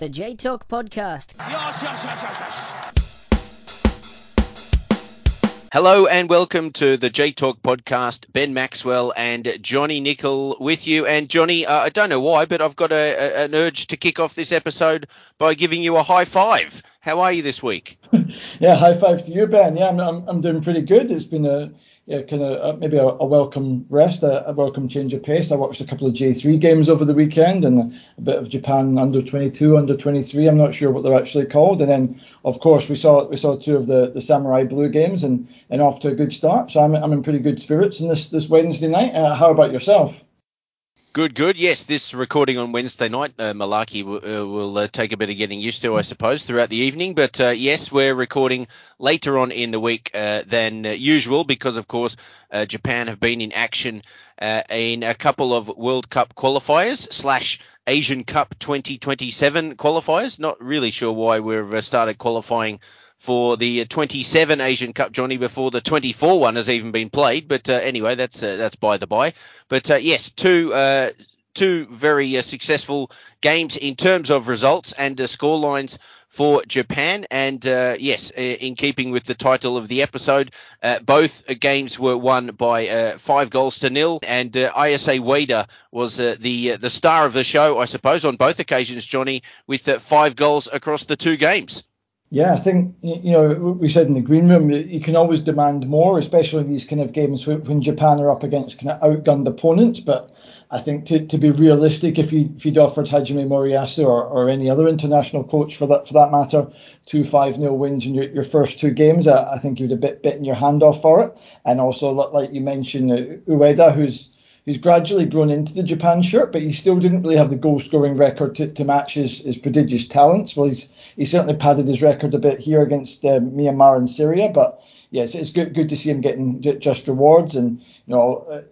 The J Talk Podcast. Yes, yes, yes, yes, yes. Hello and welcome to the J Talk podcast. Ben Maxwell and Johnny Nicol with you. And Johnny, uh, I don't know why, but I've got a, a, an urge to kick off this episode by giving you a high five. How are you this week? yeah, high five to you, Ben. Yeah, I'm, I'm, I'm doing pretty good. It's been a yeah, kind of uh, maybe a, a, welcome rest, a, a, welcome change of pace. I watched a couple of J3 games over the weekend and a bit of Japan under 22, under 23. I'm not sure what they're actually called. And then, of course, we saw we saw two of the, the Samurai Blue games and, and off to a good start. So I'm, I'm in pretty good spirits in this this Wednesday night. Uh, how about yourself? Good, good. Yes, this recording on Wednesday night, uh, Malaki uh, will uh, take a bit of getting used to, I suppose, throughout the evening. But uh, yes, we're recording later on in the week uh, than uh, usual because, of course, Japan have been in action in a couple of World Cup qualifiers slash Asian Cup 2027 qualifiers. Not really sure why we've started qualifying for the 27 Asian Cup, Johnny, before the 24 one has even been played. But uh, anyway, that's uh, that's by the by. But uh, yes, two uh, two very uh, successful games in terms of results and uh, score lines for Japan. And uh, yes, in keeping with the title of the episode, uh, both games were won by uh, five goals to nil. And Ayase Ueda was the the star of the show, I suppose, on both occasions, Johnny, with five goals across the two games. Yeah, I think you know we said in the green room you can always demand more, especially in these kind of games when Japan are up against kind of outgunned opponents. But I think to, to be realistic, if you if you'd offered Hajime Moriyasu or, or any other international coach for that for that matter, two five nil wins in your, your first two games, I, I think you'd have bit bitten your hand off for it. And also, like you mentioned, uh, Ueda, who's who's gradually grown into the Japan shirt, but he still didn't really have the goal scoring record to, to match his, his prodigious talents. Well, he's he certainly padded his record a bit here against uh, Myanmar and Syria, but yes, it's good good to see him getting just rewards. And you know, uh,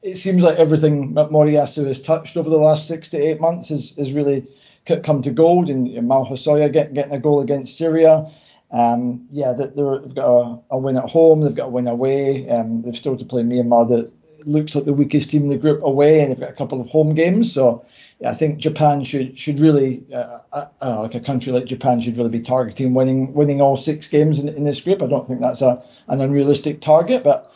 it seems like everything Moriyasu has touched over the last six to eight months has, has really come to gold. And you know, Mao Hosoya getting getting a goal against Syria. Um, yeah, they've got a, a, win at home, they've got a win away. Um, they've still to play Myanmar that looks like the weakest team in the group away, and they've got a couple of home games. So I think Japan should should really, uh, uh, uh, like a country like Japan, should really be targeting winning winning all six games in, in this group. I don't think that's a an unrealistic target, but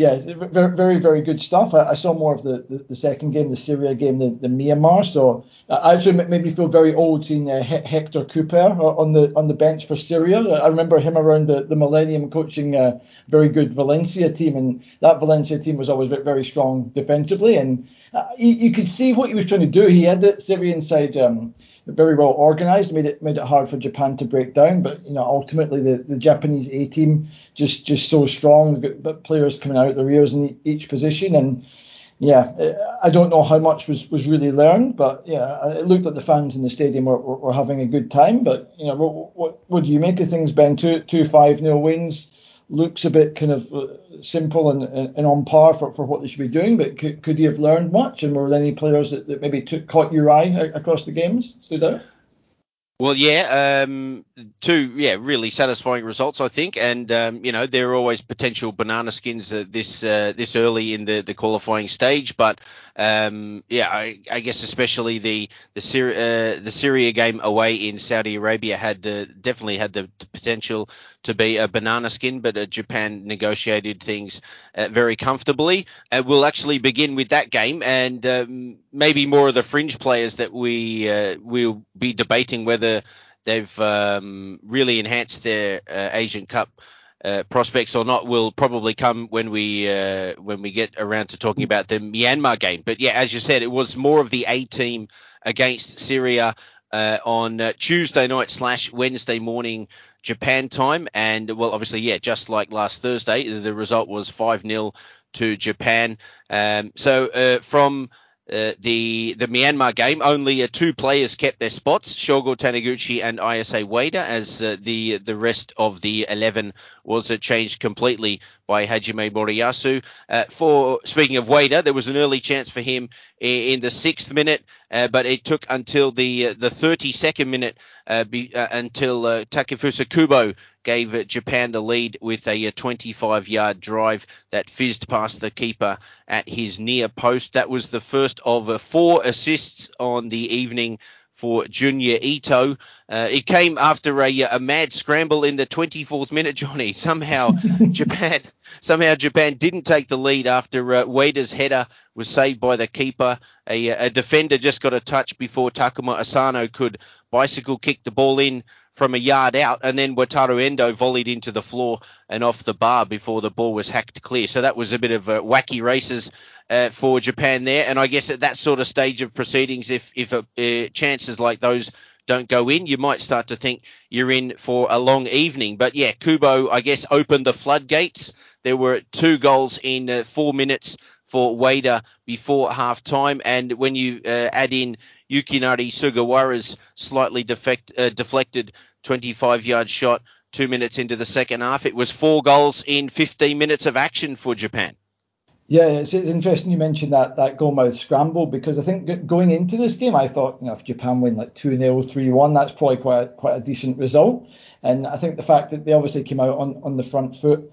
yeah, very very very good stuff. I, I saw more of the, the, the, second game, the Syria game, the, the Myanmar. So uh, actually made me feel very old seeing uh, Hector Cúper on the on the bench for Syria. I remember him around the, the Millennium coaching a very good Valencia team, and that Valencia team was always very strong defensively and uh, you, you, could see what he was trying to do. He had the Syrian side um, very well organised, made it made it hard for Japan to break down. But you know, ultimately the, the Japanese A team just just so strong, but players coming out their ears in each position, and yeah, uh, I don't know how much was, was really learned, but yeah, uh, it looked like the fans in the stadium were, were, were having a good time. But you know, what, what, what do you make of things, Ben? Two two five nil wins looks a bit kind of uh, simple and, and on par for, for what they should be doing, but could, could you have learned much? And were there any players that, that maybe took, caught your eye across the games, stood out? Well, yeah, um, two, yeah, really satisfying results, I think, and um, you know there are always potential banana skins uh, this uh, this early in the, the qualifying stage, but um, yeah, I, I, guess especially the the, Syria, uh, the Syria game away in Saudi Arabia had uh, definitely had the, the, potential to be a banana skin, but uh, Japan negotiated things uh, very comfortably. we'll actually begin with that game, and um, maybe more of the fringe players that we will be debating whether they've um, really enhanced their Asian Cup uh, prospects or not will probably come when we uh, when we get around to talking about the Myanmar game. But yeah, as you said, it was more of the A team against Syria uh, on uh, Tuesday night slash Wednesday morning Japan time, and well, obviously, yeah, just like last Thursday, the result was five 0 to Japan. Um, so uh, from uh, the the Myanmar game, only uh, two players kept their spots, Shogo Taniguchi and Ayase Ueda, as uh, the the rest of the 11 was uh, changed completely by Hajime Moriyasu. Uh, for speaking of Ueda, there was an early chance for him in, in the sixth minute, but it took until the the 32nd minute be, until Takefusa Kubo gave Japan the lead with a 25 yard drive that fizzed past the keeper at his near post. That was the first of four assists on the evening for Junya Ito. Uh, it came after a, a mad scramble in the 24th minute, Johnny. Somehow Japan somehow Japan didn't take the lead after uh, Ueda's header was saved by the keeper. A, a defender just got a touch before Takuma Asano could bicycle kick the ball in from a yard out, and then Wataru Endo volleyed into the floor and off the bar before the ball was hacked clear. So that was a bit of uh, wacky races uh, for Japan there. And I guess at that sort of stage of proceedings, if if uh, chances like those don't go in, you might start to think you're in for a long evening. But yeah, Kubo, I guess, opened the floodgates. There were two goals in uh, four minutes for Ueda before half time. And when you uh, add in Yukinari Sugawara's slightly defect, uh, deflected 25 yard shot two minutes into the second half. It was four goals in 15 minutes of action for Japan. Yeah, it's, interesting you mentioned that that goalmouth scramble because I think going into this game, I thought you know if Japan win like two 0 three one, that's probably quite a, quite a decent result. And I think the fact that they obviously came out on, on the front foot,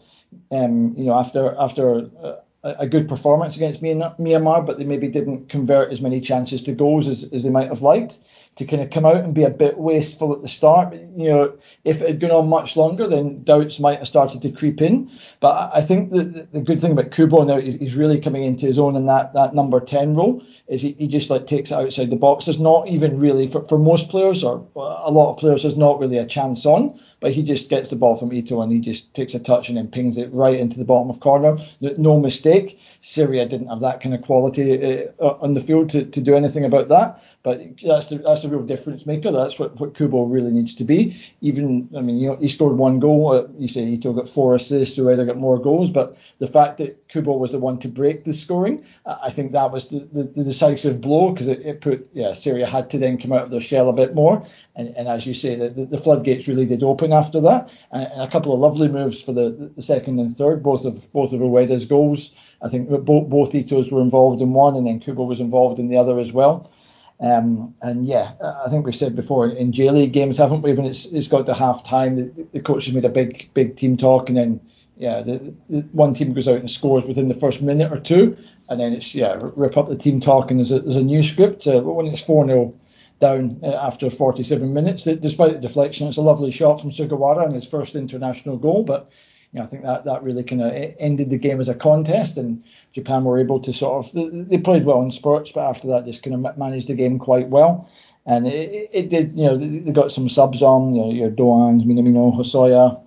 um, you know, after after a, a good performance against Myanmar, but they maybe didn't convert as many chances to goals as, as they might have liked to kind of come out and be a bit wasteful at the start. You know, if it had gone on much longer, then doubts might have started to creep in. But I think that the good thing about Kubo now is he's really coming into his own in that, that number 10 role is he, he just like takes it outside the box. There's not even really, for, for most players or a lot of players, there's not really a chance on but he just gets the ball from Ito and he just takes a touch and then pings it right into the bottom of corner. No mistake. Syria didn't have that kind of quality uh, on the field to, to do anything about that. But that's the that's the real difference maker. That's what, what Kubo really needs to be. Even I mean, you know, he scored one goal. Uh, you say Ito got four assists, Ueda got more goals. But the fact that Kubo was the one to break the scoring, I think that was the, the, the decisive blow because it, it, put yeah Syria had to then come out of their shell a bit more. And, and as you say, the, the, floodgates really did open after that. And, and, a couple of lovely moves for the, the second and third, both of both of Ueda's goals. I think both both Itos were involved in one, and then Kubo was involved in the other as well. Um, and yeah, I think we've said before in J League games, haven't we? When it's it's got to half time, the, the coach has made a big big team talk, and then yeah, the, the, one team goes out and scores within the first minute or two, and then it's yeah, rip up the team talk, and there's a, there's a new script. Uh, but when it's four 0 down uh, after 47 minutes, despite the deflection, it's a lovely shot from Sugawara and his first international goal, but you know, I think that, that really kind of ended the game as a contest, and Japan were able to sort of they played well in spurts, but after that just kind of managed the game quite well. And it, it did, you know, they got some subs on, you know, your Doans, Minamino, Hosoya,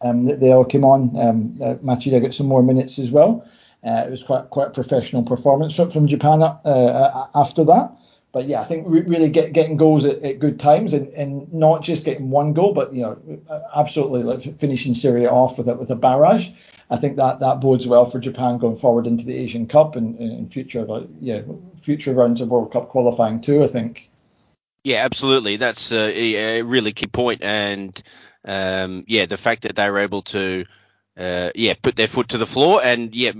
um, they all came on. Um, uh, Machida got some more minutes as well. Uh, it was quite quite a professional performance from Japan uh, after that but yeah, I think re- really get, getting goals at, at, good times and, and not just getting one goal, but you know, absolutely like finishing Syria off with a, with a barrage. I think that that bodes well for Japan going forward into the Asian Cup and, and future yeah future rounds of World Cup qualifying too. I think. Yeah, absolutely. That's a, a really key point, and um, yeah, the fact that they were able to. Uh, yeah, put their foot to the floor and yeah,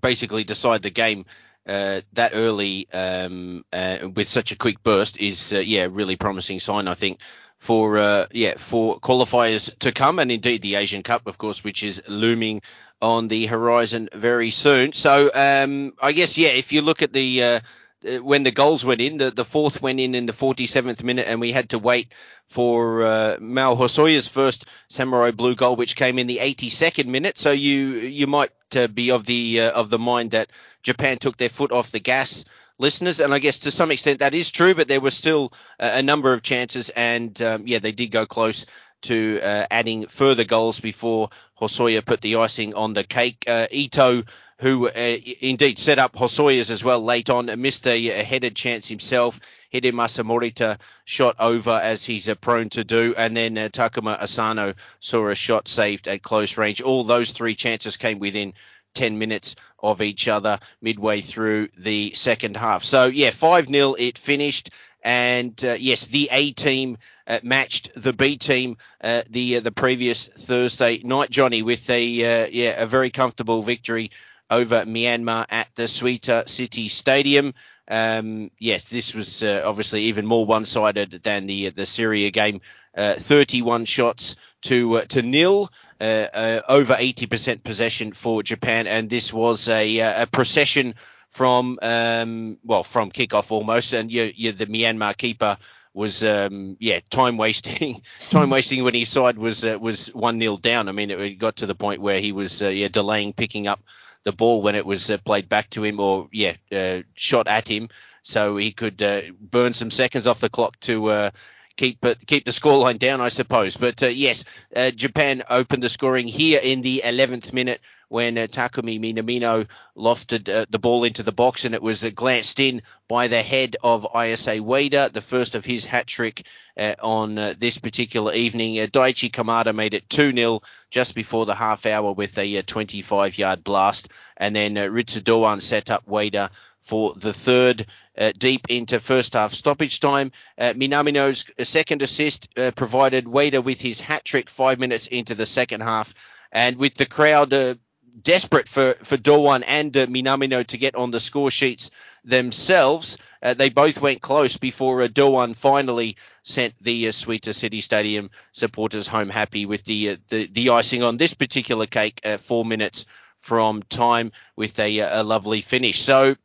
basically decide the game uh, that early um, uh, with such a quick burst is uh, yeah really promising sign I think for uh, yeah for qualifiers to come and indeed the Asian Cup of course which is looming on the horizon very soon. So um, I guess yeah if you look at the uh, uh, when the goals went in, the, the fourth went in in the 47th minute, and we had to wait for uh, Mao Hosoya's first Samurai Blue goal, which came in the 82nd minute. So you you might uh, be of the uh, of the mind that Japan took their foot off the gas, listeners, and I guess to some extent that is true, but there were still a, number of chances, and um, yeah, they did go close to uh, adding further goals before Hosoya put the icing on the cake. Uh, Ito who uh, indeed set up Hosoya's as well late on, missed a, a headed chance himself. Hidemasa Morita shot over as he's uh, prone to do, and then uh, Takuma Asano saw a shot saved at close range. All those three chances came within 10 minutes of each other midway through the second half. So, yeah, 5 0 it finished. And uh, yes, the A team uh, matched the B team uh, the uh, the previous Thursday night, Johnny, with a uh, yeah a very comfortable victory over Myanmar at the Suita City Stadium. Um, yes, this was uh, obviously even more one-sided than the the Syria game. Uh, 31 shots to uh, to nil, uh, uh, over 80% possession for Japan, and this was a, uh, a procession from um, well from kickoff almost, and you, you, the Myanmar keeper was um, yeah time wasting time wasting when his side was uh, was one 0 down. I mean, it got to the point where he was yeah delaying picking up the ball when it was played back to him or yeah shot at him, so he could uh, burn some seconds off the clock to uh, keep keep the scoreline down, I suppose. But uh, yes, uh, Japan opened the scoring here in the 11th minute when uh, Takumi Minamino lofted uh, the ball into the box and it was uh, glanced in by the head of Ayase Ueda, the first of his hat trick uh, on uh, this particular evening. Uh, Daichi Kamada made it 2 0 just before the half hour with a 25 yard blast, and then uh, Ritsu Doan set up Ueda for the third uh, deep into first half stoppage time. Uh, Minamino's second assist uh, provided Ueda with his hat trick five minutes into the second half. And with the crowd uh, desperate for, for Doan and uh, Minamino to get on the score sheets themselves, uh, they both went close before uh, finally sent the uh, Suita City Stadium supporters home happy with the, uh, the, the icing on this particular cake, four minutes from time with a, a lovely finish. So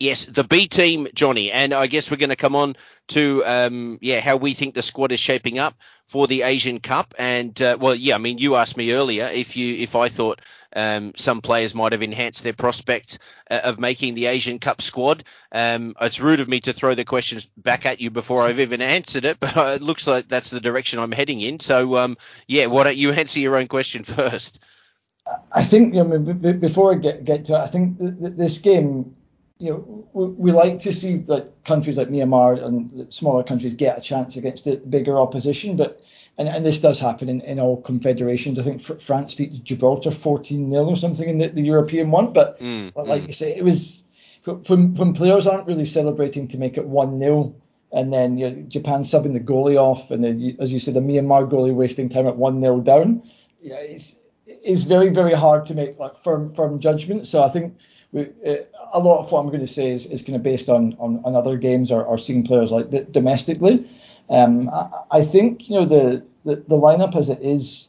Yes, the B team, Johnny, and I guess we're going to come on to um, yeah how we think the squad is shaping up for the Asian Cup. And uh, well, yeah, I mean, you asked me earlier if you if I thought um, some players might have enhanced their prospect uh, of making the Asian Cup squad. Um, it's rude of me to throw the questions back at you before I've even answered it, but uh, it looks like that's the direction I'm heading in. So um, yeah, why don't you answer your own question first? I think you know, before I get get to it, I think this game you know, we, we, like to see that countries like Myanmar and smaller countries get a chance against the bigger opposition, but and, and this does happen in, in all confederations. I think France beat Gibraltar 14 0 or something in the, the European one, but mm, like mm. you say, it was when, when players aren't really celebrating to make it 1 0. And then you know, Japan subbing the goalie off, and then, as you said, the Myanmar goalie wasting time at 1 0 down. Yeah, it's, it's very, very hard to make like firm, firm judgment. So I think we, uh, a lot of what I'm going to say is, is kind of based on, on, on other games or, or seeing players like domestically. Um, I, I, think you know the, the, the lineup as it is,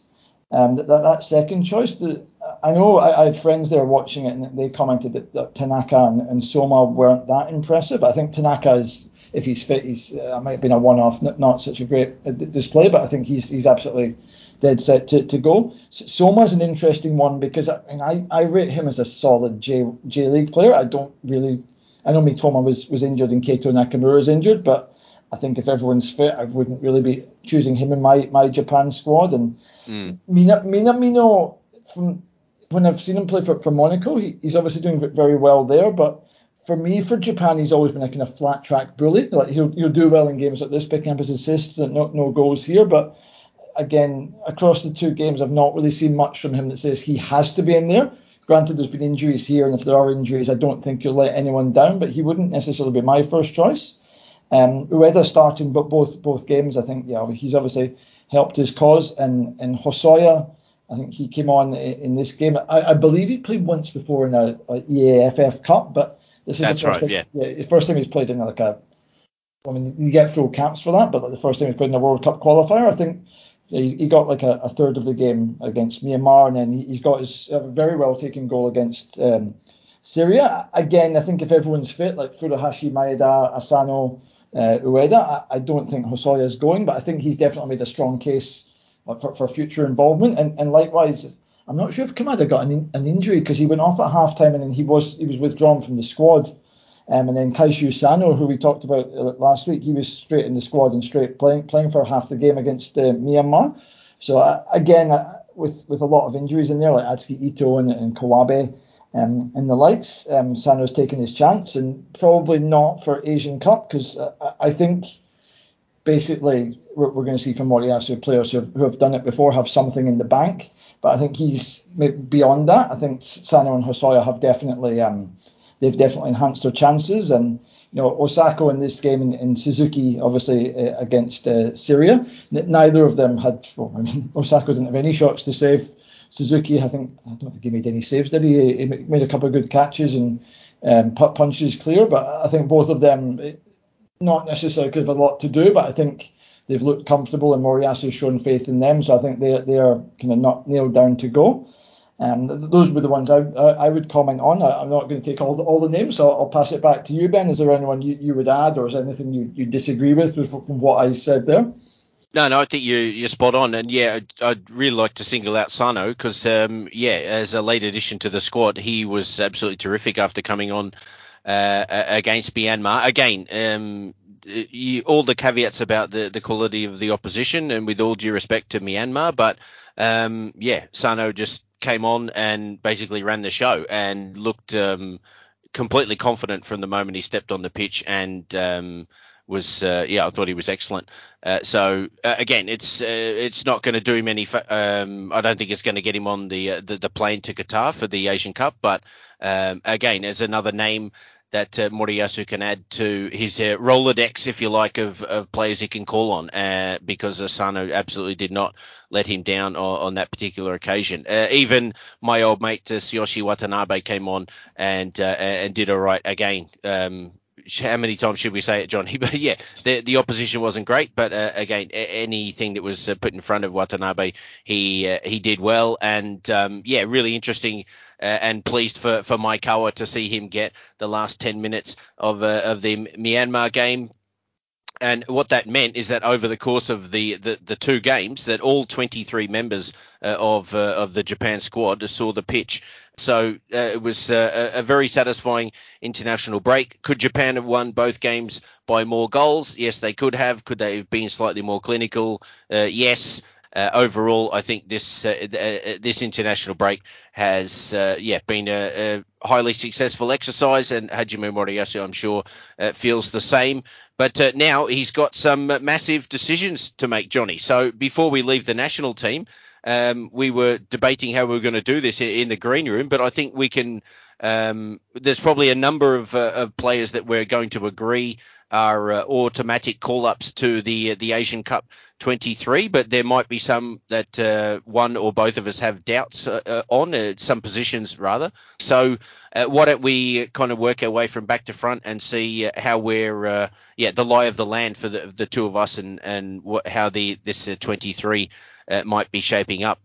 um, that, that second choice. The, I know I, I, had friends there watching it and they commented that, that Tanaka and, and, Soma weren't that impressive. I think Tanaka is, if he's fit, he's uh, might have been a one-off, not, not such a great uh, display, but I think he's he's absolutely dead set to, to go. Soma's an interesting one because I, I, I rate him as a solid J J League player. I don't really I know Mitoma was was injured and Keito Nakamura is injured, but I think if everyone's fit, I wouldn't really be choosing him in my, my Japan squad. And mm. Mina Minamino from when I've seen him play for, for Monaco, he, he's obviously doing very well there, but for me, for Japan, he's always been a kind of flat track bully. Like he'll he'll do well in games like this, picking up his assists and no no goals here. But again, across the two games, I've not really seen much from him that says he has to be in there. Granted, there's been injuries here, and if there are injuries, I don't think you'll let anyone down, but he wouldn't necessarily be my first choice. Um, Ueda starting but both both games, I think, yeah, he's obviously helped his cause. And, and Hosoya, I think he came on in this game. I, I believe he played once before in a, a EAFF Cup, but this is That's the first right, time, yeah. yeah. The first time he's played in like a, I mean, you get full caps for that, but like the first time he's played in a World Cup qualifier, I think he, he got like a, a, third of the game against Myanmar, and then he, has got his uh, very well taken goal against um, Syria. Again, I think if everyone's fit, like Furuhashi, Maeda, Asano, uh, Ueda, I, I, don't think Hosoya is going, but I think he's definitely made a strong case for, for future involvement. And, and likewise, I'm not sure if Kamada got an, an injury because he went off at halftime and then he was he was withdrawn from the squad. Um, and then Kaishu Sano, who we talked about uh, last week, he was straight in the squad and straight playing playing for half the game against uh, Myanmar. So uh, again, uh, with with a lot of injuries in there, like Atsuki Ito and, and Kawabe um, and the likes, um, Sano's taking his chance, and probably not for Asian Cup because uh, I think basically we're, we're going to see from Moriyasu players who have, who have done it before have something in the bank. But I think he's beyond that. I think Sano and Hosoya have definitely um, they've definitely enhanced their chances. And you know, Osako in this game and, Suzuki obviously uh, against uh, Syria, neither of them had. Well, I mean, Osako didn't have any shots to save. Suzuki, I think, I don't think he made any saves, did he? He made a couple of good catches and um, punches clear, but I think both of them, not necessarily because of a lot to do, but I think they've looked comfortable and Moriyasu's shown faith in them, so I think they they are kind of not nailed down to go. Um, those were the ones I, I, would comment on. I, am not going to take all the, all the names, so I'll pass it back to you, Ben. Is there anyone you, you would add, or is there anything you, you disagree with from what I said there? No, no, I think you, you're spot on, and yeah, I'd, I'd really like to single out Sano because, um, yeah, as a late addition to the squad, he was absolutely terrific after coming on uh, against Myanmar. Again, um, you, all the caveats about the, the quality of the opposition, and with all due respect to Myanmar, but um, yeah, Sano just came on and basically ran the show and looked um, completely confident from the moment he stepped on the pitch and um, was uh, yeah I thought he was excellent. Uh, so uh, again, it's uh, it's not going to do him any. Fa- um, I don't think it's going to get him on the, uh, the, the plane to Qatar for the Asian Cup. But um, again, as another name that uh, Moriyasu can add to his uh, Rolodex, if you like, of, of players he can call on, uh, because Asano absolutely did not let him down on, on that particular occasion. Uh, even my old mate uh, Tsuyoshi Watanabe came on and uh, and did all right again. Um, how many times should we say it, Johnny? But yeah, the the opposition wasn't great, but uh, again, anything that was uh, put in front of Watanabe, he uh, he did well, and um, yeah, really interesting and pleased for for Maekawa to see him get the last 10 minutes of uh, of the Myanmar game. And what that meant is that over the course of the, the, the two games, that all 23 members uh, of uh, of the Japan squad saw the pitch. So uh, it was uh, a very satisfying international break. Could Japan have won both games by more goals? Yes, they could have. Could they have been slightly more clinical? yes. Uh, overall, I think this uh, uh, this international break has yeah been a, a, highly successful exercise, and Hajime Moriyasu, I'm sure, feels the same. But now he's got some massive decisions to make, Johnny. So before we leave the national team, um, we were debating how we were going to do this in the green room, but I think we can. Um, there's probably a number of, uh, of, players that we're going to agree are uh, automatic call-ups to the uh, the Asian Cup 23, but there might be some that uh, one or both of us have doubts uh, uh, on some positions rather. So why don't we kind of work our way from back to front and see how we're yeah the lie of the land for the the two of us and and what, how the this 23 might be shaping up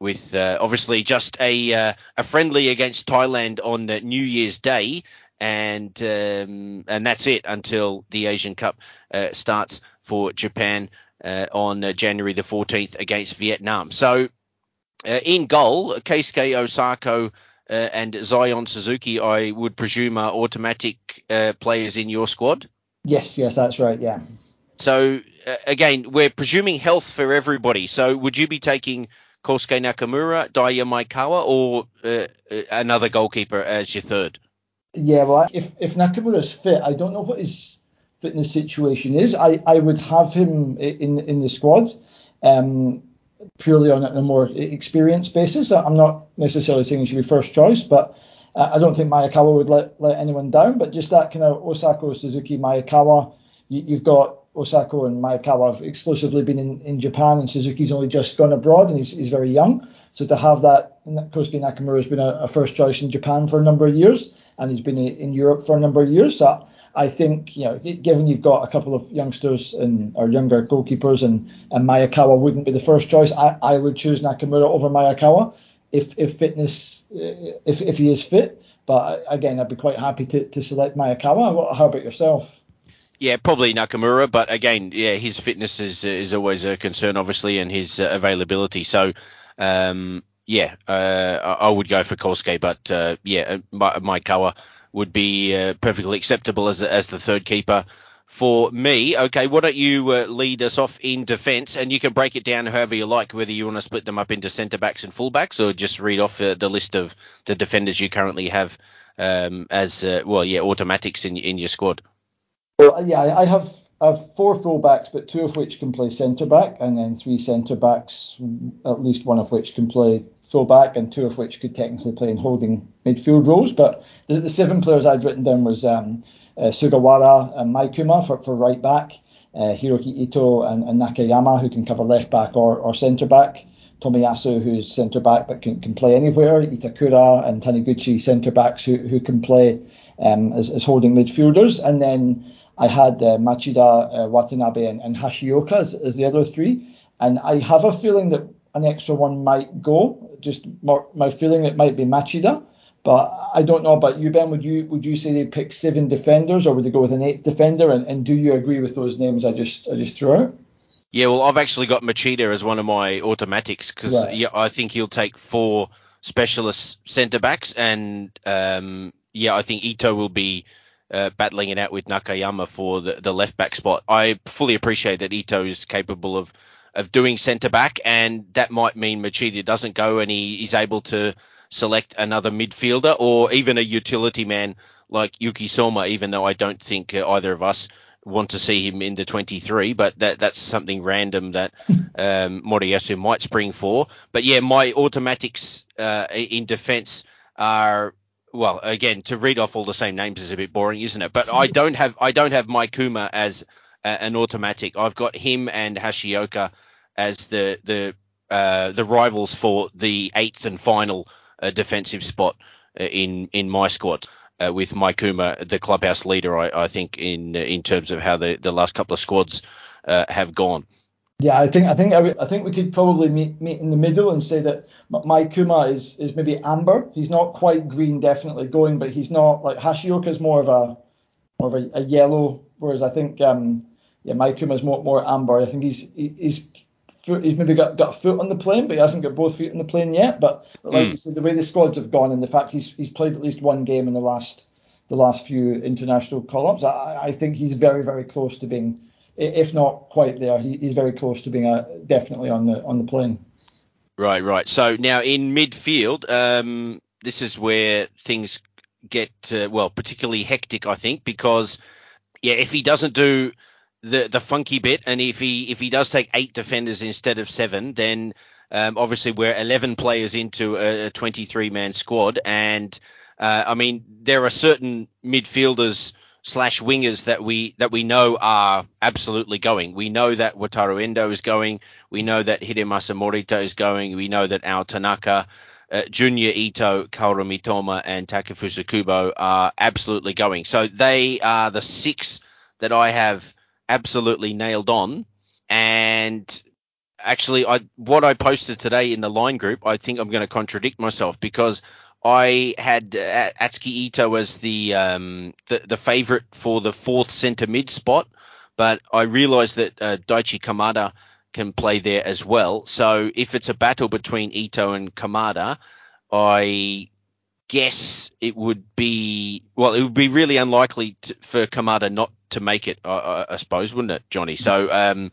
with uh, obviously just a uh, a friendly against Thailand on uh, New Year's Day, and um, and that's it until the Asian Cup uh, starts for Japan uh, on uh, January the 14th against Vietnam. So uh, in goal, Keisuke Osako uh, and Zion Suzuki, I would presume, are automatic uh, players in your squad. Yes, yes, that's right. Yeah. So again, we're presuming health for everybody. So would you be taking Kosuke Nakamura, Daiya Maekawa, or another goalkeeper as your third? Yeah, well, if if Nakamura's fit, I don't know what his fitness situation is. I, I would have him in in the squad, um, purely on a more experienced basis. I'm not necessarily saying he should be first choice, but uh, I don't think Maekawa would let let anyone down. But just that kind of Osako, Suzuki, Maekawa, you, have got Osako and Maekawa have exclusively been in, in Japan, and Suzuki's only just gone abroad, and he's, he's very young. So to have that, Kosuke Nakamura has been a, a first choice in Japan for a number of years and he's been in Europe for a number of years. So I think, you know, given you've got a couple of youngsters and or younger goalkeepers and, and Maekawa wouldn't be the first choice, I, I would choose Nakamura over Maekawa if if fitness if if he is fit. But again, I'd be quite happy to, to select Maekawa. How about yourself? Yeah, probably Nakamura, but again, yeah, his fitness is is always a concern, obviously, and his uh, availability. So, um, yeah, uh, I would go for Kosuke, but uh, yeah, Maekawa would be uh, perfectly acceptable as as the third keeper for me. Okay, why don't you uh, lead us off in defence, and you can break it down however you like, whether you want to split them up into centre backs and full backs, or just read off uh, the list of the defenders you currently have um, as uh, well, yeah, automatics in in your squad. Well, yeah, I have I have four fullbacks, but two of which can play centre back, and then three centre backs, at least one of which can play fullback, and two of which could technically play in holding midfield roles. But the, the seven players I'd written down was um, uh, Sugawara and Maikuma for, for right back, uh, Hiroki Ito and, and, Nakayama who can cover left back or, or centre back. Tomiyasu, who's centre back but can, can play anywhere. Itakura and Taniguchi, centre backs who, who can play um, as, as holding midfielders. And then I had uh, Machida, uh, Watanabe, and, and Hashioka as, as, the other three. And I have a feeling that an extra one might go just my, my feeling it might be Machida. But I don't know about you, Ben. Would you would you say they pick seven defenders, or would they go with an eighth defender? And, and do you agree with those names I just I just threw out? Yeah, well, I've actually got Machida as one of my automatics because right. yeah, I think he'll take four specialist centre backs, and um, yeah, I think Ito will be uh, battling it out with Nakayama for the, the left back spot. I fully appreciate that Ito is capable of of doing centre back, and that might mean Machida doesn't go and he is able to select another midfielder or even a utility man like Yuki Soma, even though I don't think uh, either of us want to see him in the 23, but that that's something random that um, Moriyasu might spring for. But yeah, my automatics uh, in defence are well, again, to read off all the same names is a bit boring, isn't it? But I don't have I don't have Maikuma as a, an automatic. I've got him and Hashioka as the the uh, the rivals for the eighth and final uh, defensive spot uh, in in my squad. Uh, with Kuma, the clubhouse leader, I, I think in in terms of how the, the last couple of squads uh, have gone. Yeah, I think I think I, think we could probably meet meet in the middle and say that Maikuma is is maybe amber. He's not quite green, definitely going, but he's not like Hashioka is more of a more of a, a yellow, whereas I think um yeah Maikuma is more more amber. I think he's he's he's maybe got, got a foot on the plane, but he hasn't got both feet on the plane yet. But, but like mm. you said, the way the squads have gone and the fact he's he's played at least one game in the last the last few international call-ups, I, I think he's very very close to being if not quite there, he, he's very close to being a, definitely on the on the plane. Right, right. So now in midfield, um, this is where things get uh, well particularly hectic, I think, because yeah, if he doesn't do the the funky bit, and if he if he does take eight defenders instead of seven, then um, obviously we're 11 players into a, a 23 man squad, and uh, I mean there are certain midfielders slash wingers that we that we know are absolutely going. We know that Wataru Endo is going. We know that Hidemasa Morita is going. We know that Ao Tanaka, uh, Junya Ito, Kaoru Mitoma, and Takefusa Kubo are absolutely going. So they are the six that I have absolutely nailed on. And actually, I what I posted today in the line group, I think I'm going to contradict myself because I had uh, Atsuki Ito as the, um, the the favorite for the fourth center mid spot, but I realized that uh, Daichi Kamada can play there as well. So if it's a battle between Ito and Kamada, I guess it would be well, it would be really unlikely to, for Kamada not to make it. I, I, suppose, wouldn't it, Johnny? So um,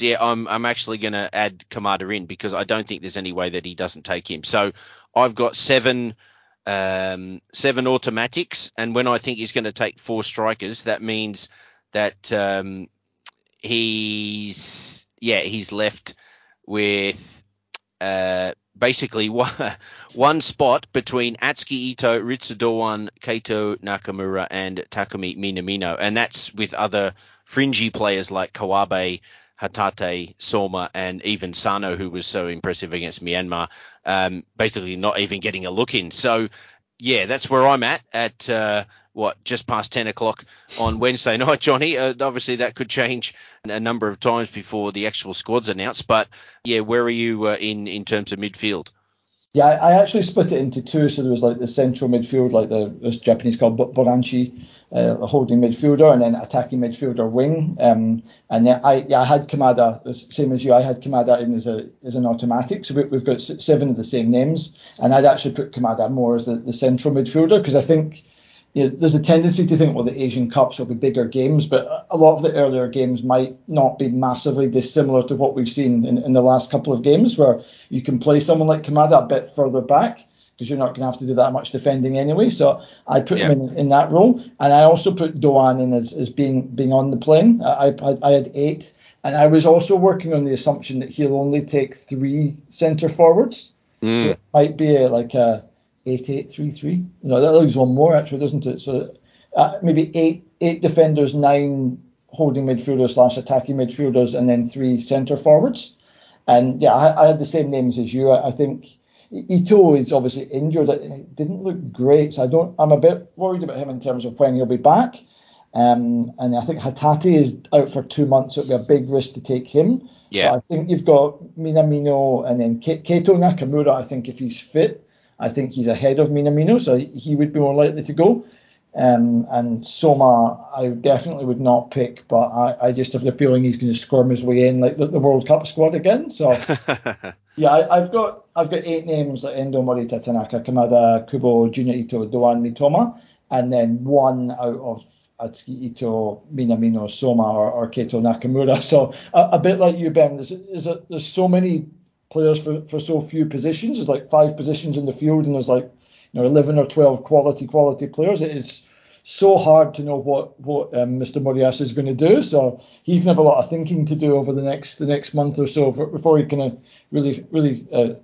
yeah, I'm I'm actually going to add Kamada in because I don't think there's any way that he doesn't take him. So I've got seven um, seven automatics, and when I think he's going to take four strikers, that means that um, he's yeah he's left with uh, basically one, spot between Atsuki Ito, Ritsu Doan, Keito Nakamura, and Takumi Minamino, and that's with other fringy players like Kawabe, Hatate, Soma, and even Sano, who was so impressive against Myanmar, um, basically not even getting a look in. So, yeah, that's where I'm at at uh, what just past 10 o'clock on Wednesday night, Johnny. Uh, obviously, that could change a number of times before the actual squad's announced. But yeah, where are you uh, in in terms of midfield? Yeah, I actually split it into two. So there was like the central midfield, like the this Japanese called Boranchi, uh, holding midfielder, and then attacking midfielder wing. Um, and then I yeah I had Kamada, same as you. I had Kamada in as a as an automatic. So we, have got seven of the same names, and I'd actually put Kamada more as the, the central midfielder because I think you know, there's a tendency to think, well, the Asian Cups will be bigger games, but a lot of the earlier games might not be massively dissimilar to what we've seen in, in the last couple of games, where you can play someone like Kamada a bit further back because you're not going to have to do that much defending anyway. So I put him in, in that role, and I also put Doan in as, as being being on the plane. I, I, I had eight, and I was also working on the assumption that he'll only take three centre forwards. Mm. So it might be a, like a eight eight three three. No, that leaves one more actually, doesn't it? So uh, maybe eight eight defenders, nine holding midfielders slash attacking midfielders, and then three centre forwards. And yeah, I, I, had the same names as you. I, I, think Ito is obviously injured. It didn't look great, so I don't. I'm a bit worried about him in terms of when he'll be back. Um, and I think Hatate is out for two months, so it'll be a big risk to take him. Yeah. But I think you've got Minamino and then Keito Nakamura. I think if he's fit, I think he's ahead of Minamino, so he would be more likely to go. Um, and Soma, I definitely would not pick, but I, I just have the feeling he's going to squirm his way in like the, the World Cup squad again. So yeah, I, have got I've got eight names like Endo Morita, Tanaka, Kamada, Kubo, Junya Ito, Doan, Mitoma, and then one out of Atsuki Ito, Minamino, Soma, or, or Keito Nakamura. So a, a, bit like you, Ben, there's, there's, a, there's so many players for, for so few positions. There's like five positions in the field, and there's like you know 11 or 12 quality quality players. It's so hard to know what what um, Mr. Moriyasu is going to do. So he's going to have a lot of thinking to do over the next the next month or so before he kind of really really uh,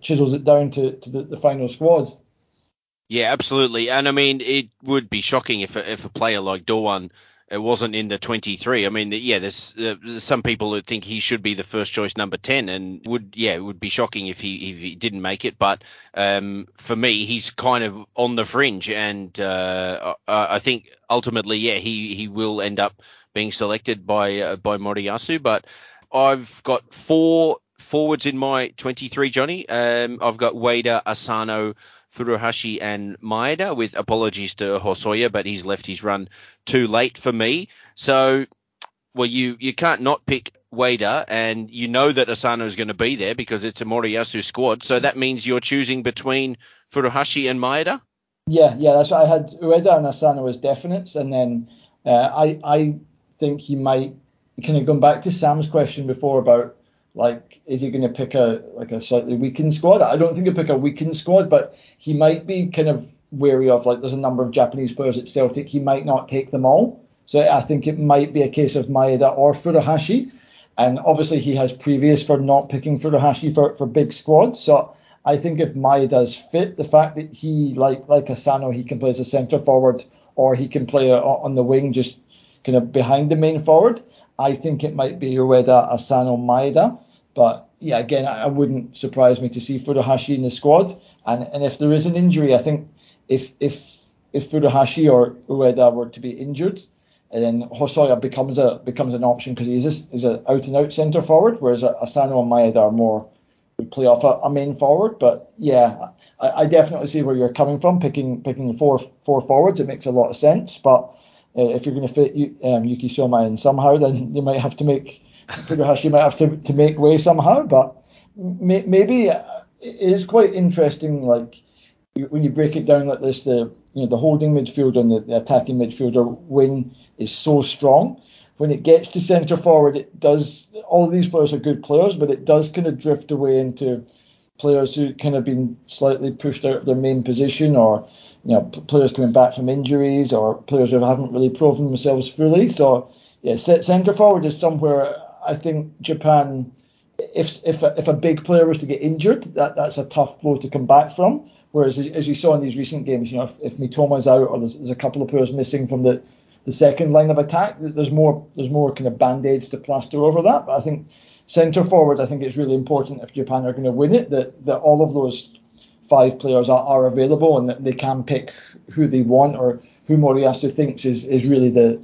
chisels it down to, to the, the final squad. Yeah, absolutely. And I mean, it would be shocking if a, if a player like Doan it wasn't in the 23. I mean, yeah, there's, uh, there's, some people who think he should be the first choice number 10, and would yeah, it would be shocking if he if he didn't make it. But um, for me, he's kind of on the fringe, and uh, I think ultimately, yeah, he he will end up being selected by uh, by Moriyasu. But I've got four forwards in my 23, Johnny. Um, I've got Ueda, Asano. Furuhashi and Maeda, with apologies to Hosoya, but he's left his run too late for me. So, well, you, you can't not pick Ueda, and you know that Asano is going to be there because it's a Moriyasu squad. So that means you're choosing between Furuhashi and Maeda? Yeah, yeah, that's what I had. Ueda and Asano as definites, and then uh, I I think you might kind of going back to Sam's question before about like, is he going to pick a like a slightly weakened squad? I don't think he'll pick a weakened squad, but he might be kind of wary of like there's a number of Japanese players at Celtic. He might not take them all. So I think it might be a case of Maeda or Furuhashi. And obviously he has previous for not picking Furuhashi for, for big squads. So I think if Maeda's fit, the fact that he like like Asano, he can play as a centre forward or he can play uh, on the wing just kind of behind the main forward. I think it might be Ueda, Asano, Maeda. But yeah, again, I, wouldn't surprise me to see Furuhashi in the squad. And and if there is an injury, I think if if if Furuhashi or Ueda were to be injured, then Hosoya becomes a becomes an option because he's is an out and out centre forward, whereas Asano and Maeda are more play off a, a main forward. But yeah, I, I, definitely see where you're coming from. Picking picking four four forwards, it makes a lot of sense. But uh, if you're going to fit um, Yuki Soma in somehow, then you might have to make Furuhashi might have to, to make way somehow. But may, maybe it is quite interesting. Like when you break it down like this, the you know the holding midfielder and the, the attacking midfielder wing is so strong. When it gets to centre forward, it does. All these players are good players, but it does kind of drift away into players who kind of been slightly pushed out of their main position or you know, players coming back from injuries or players who haven't really proven themselves fully. So, yeah, centre forward is somewhere I think Japan, if if a, if a big player was to get injured, that that's a tough blow to come back from. Whereas as you saw in these recent games, you know, if, if Mitoma's out or there's, there's a couple of players missing from the the second line of attack, there's more there's more kind of band aids to plaster over that. But I think centre forward, I think it's really important if Japan are going to win it that that all of those five players are, are available and that they can pick who they want or who Moriyasu thinks is, is really the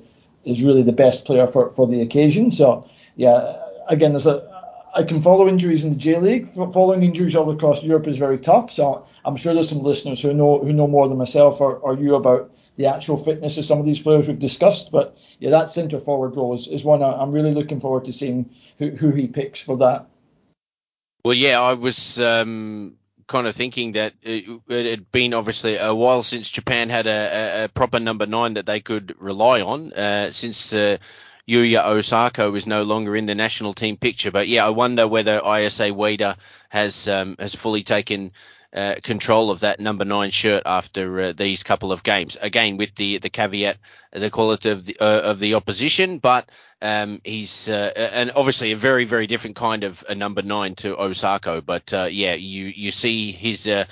is really the best player for, for the occasion. So yeah, again, there's a I can follow injuries in the J League. Following injuries all across Europe is very tough. So I'm sure there's some listeners who know who know more than myself or, or you about the actual fitness of some of these players we've discussed. But yeah, that centre forward role is, is one I'm really looking forward to seeing who, who he picks for that. Well, yeah, I was um, kind of thinking that it, had been obviously a while since Japan had a, a proper number nine that they could rely on. Uh, since uh, Yuya Osako is no longer in the national team picture. But yeah, I wonder whether Ayase Ueda has um, has fully taken uh, control of that number nine shirt after uh, these couple of games. Again, with the the caveat, the quality of the uh, of the opposition, but um, he's uh, and obviously a very very different kind of a number nine to Osako. But uh, yeah, you you see his uh,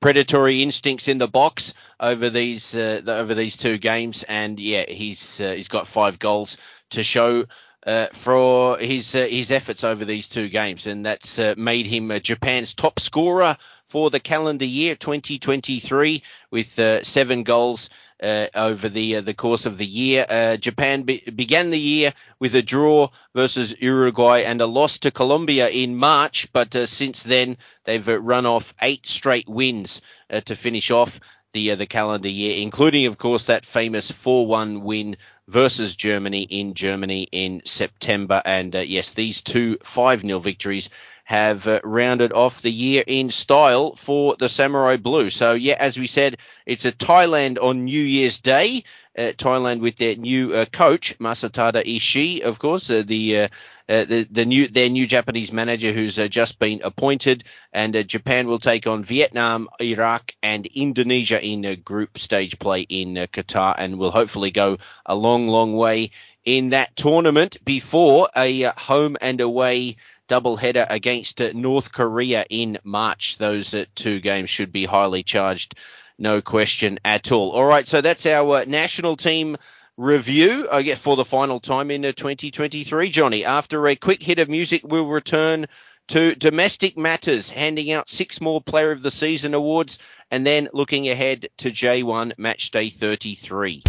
predatory instincts in the box over these uh, over these two games, and yeah, he's uh, he's got five goals to show uh, for his his efforts over these two games, and that's made him Japan's top scorer for the calendar year 2023 with seven goals uh, over the uh, the course of the year. Uh, Japan be- began the year with a draw versus Uruguay and a loss to Colombia in March, but uh, since then they've uh, run off eight straight wins uh, to finish off the the calendar year, including of course that famous 4-1 win versus Germany in Germany in September. And yes, these two 5-0 victories have uh, rounded off the year in style for the Samurai Blue. So, yeah, as we said, it's a Thailand on New Year's Day. Uh, Thailand with their new uh, coach Masatada Ishii, of course, uh, the, uh, uh, the the new their new Japanese manager who's just been appointed, and Japan will take on Vietnam, Iraq, and Indonesia in group stage play in Qatar, and will hopefully go a long, long way in that tournament before a home and away doubleheader against uh, North Korea in March. Those uh, two games should be highly charged, no question at all. All right, so that's our uh, national team review, I guess, for the final time in 2023. Johnny, after a quick hit of music, we'll return to domestic matters, handing out six more Player of the Season awards, and then looking ahead to J1 Match Day 33.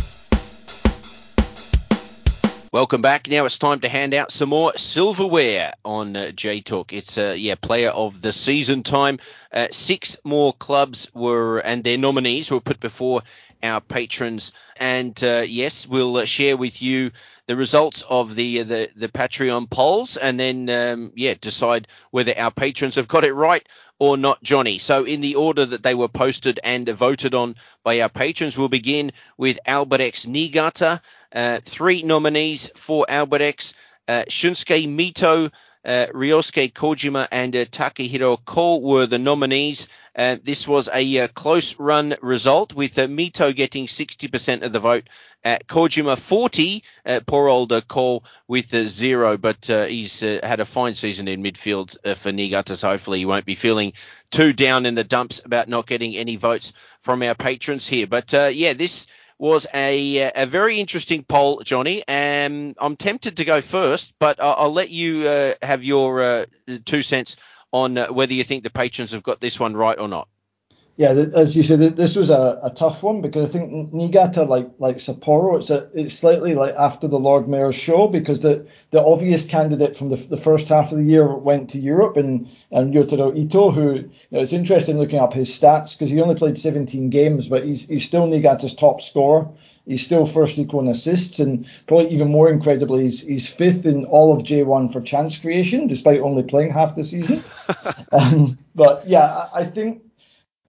Welcome back. Now it's time to hand out some more silverware on uh, J Talk. It's uh, yeah, player of the season time. Uh, six more clubs were and their nominees were put before our patrons, and uh, yes, we'll uh, share with you the results of the uh, the, the Patreon polls, and then um, yeah, decide whether our patrons have got it right or not, Johnny. So, in the order that they were posted and voted on by our patrons, we'll begin with Albirex Niigata. Uh, three nominees for Albirex uh, Shunsuke Mito, uh, Ryosuke Kojima, and uh, Takahiro Ko were the nominees. Uh, this was a uh, close run result with uh, Mito getting 60% of the vote, at Kojima 40, uh, poor old uh, Ko with uh, zero, but he's had a fine season in midfield for Niigata, so hopefully he won't be feeling too down in the dumps about not getting any votes from our patrons here. But yeah, this was a a very interesting poll, Johnny. Um, I'm tempted to go first, but I'll, I'll let you uh, have your uh, two cents on uh, whether you think the patrons have got this one right or not. Yeah, as you said, this was a, a tough one because I think Niigata, like like Sapporo, it's a, it's slightly like after the Lord Mayor's show because the, the obvious candidate from the, the first half of the year went to Europe and and Ryotaro Ito, who you know, it's interesting looking up his stats because he only played 17 games, but he's he's still Niigata's top scorer. He's still first equal in assists, and probably even more incredibly, he's, he's fifth in all of J1 for chance creation, despite only playing half the season. um, but yeah, I think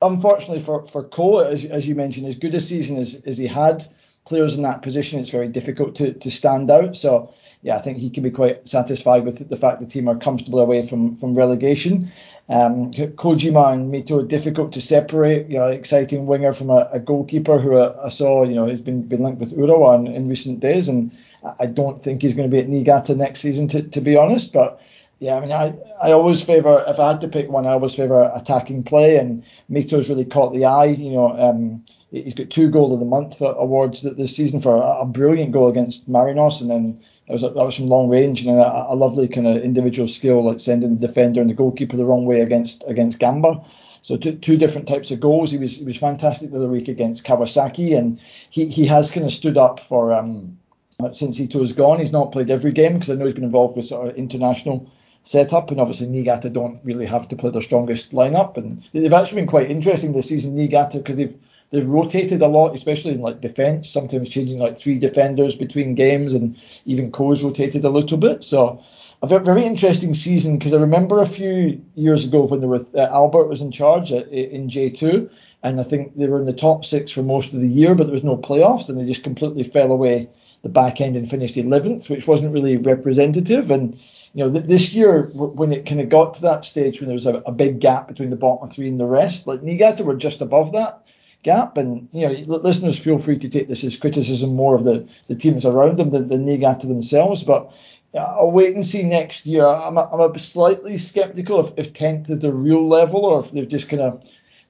unfortunately for for Ko, as, as you mentioned, as good a season as, as he had, players in that position, it's very difficult to, to stand out. So yeah, I think he can be quite satisfied with the fact the team are comfortably away from from relegation. Um, Kojima and Mito are difficult to separate. You know, exciting winger from a, a goalkeeper who I, I, saw, you know, has been, been linked with Urawa in, in recent days, and I don't think he's going to be at Niigata next season, to, to be honest. But yeah, I mean, I, I always favour, if I had to pick one, I always favour attacking play, and Mito's really caught the eye. You know, um, he's got two goal of the month awards this season for a, brilliant goal against Marinos, and then that was, that was from long range and a, a lovely kind of individual skill, like sending the defender and the goalkeeper the wrong way against against Gamba. So two, two different types of goals. He was he was fantastic the other week against Kawasaki, and he, he has kind of stood up for um since Ito's gone. He's not played every game because I know he's been involved with sort of international setup, and obviously Niigata don't really have to play their strongest lineup, and they've actually been quite interesting this season, Niigata, because they've they've rotated a lot, especially in like defence, sometimes changing like three defenders between games, and even Ko's rotated a little bit. So a very interesting season because I remember a few years ago when there was uh, Albert was in charge at, in J2, and I think they were in the top six for most of the year, but there was no playoffs, and they just completely fell away the back end and finished 11th, which wasn't really representative. And you know, th- this year when it kind of got to that stage when there was a, a, big gap between the bottom three and the rest, like Niigata were just above that gap. And you know, listeners feel free to take this as criticism more of the, the teams around them than, than Niigata themselves. But I'll wait and see next year. I'm a, I'm a slightly skeptical if, if 10th is the real level or if they've just kind of,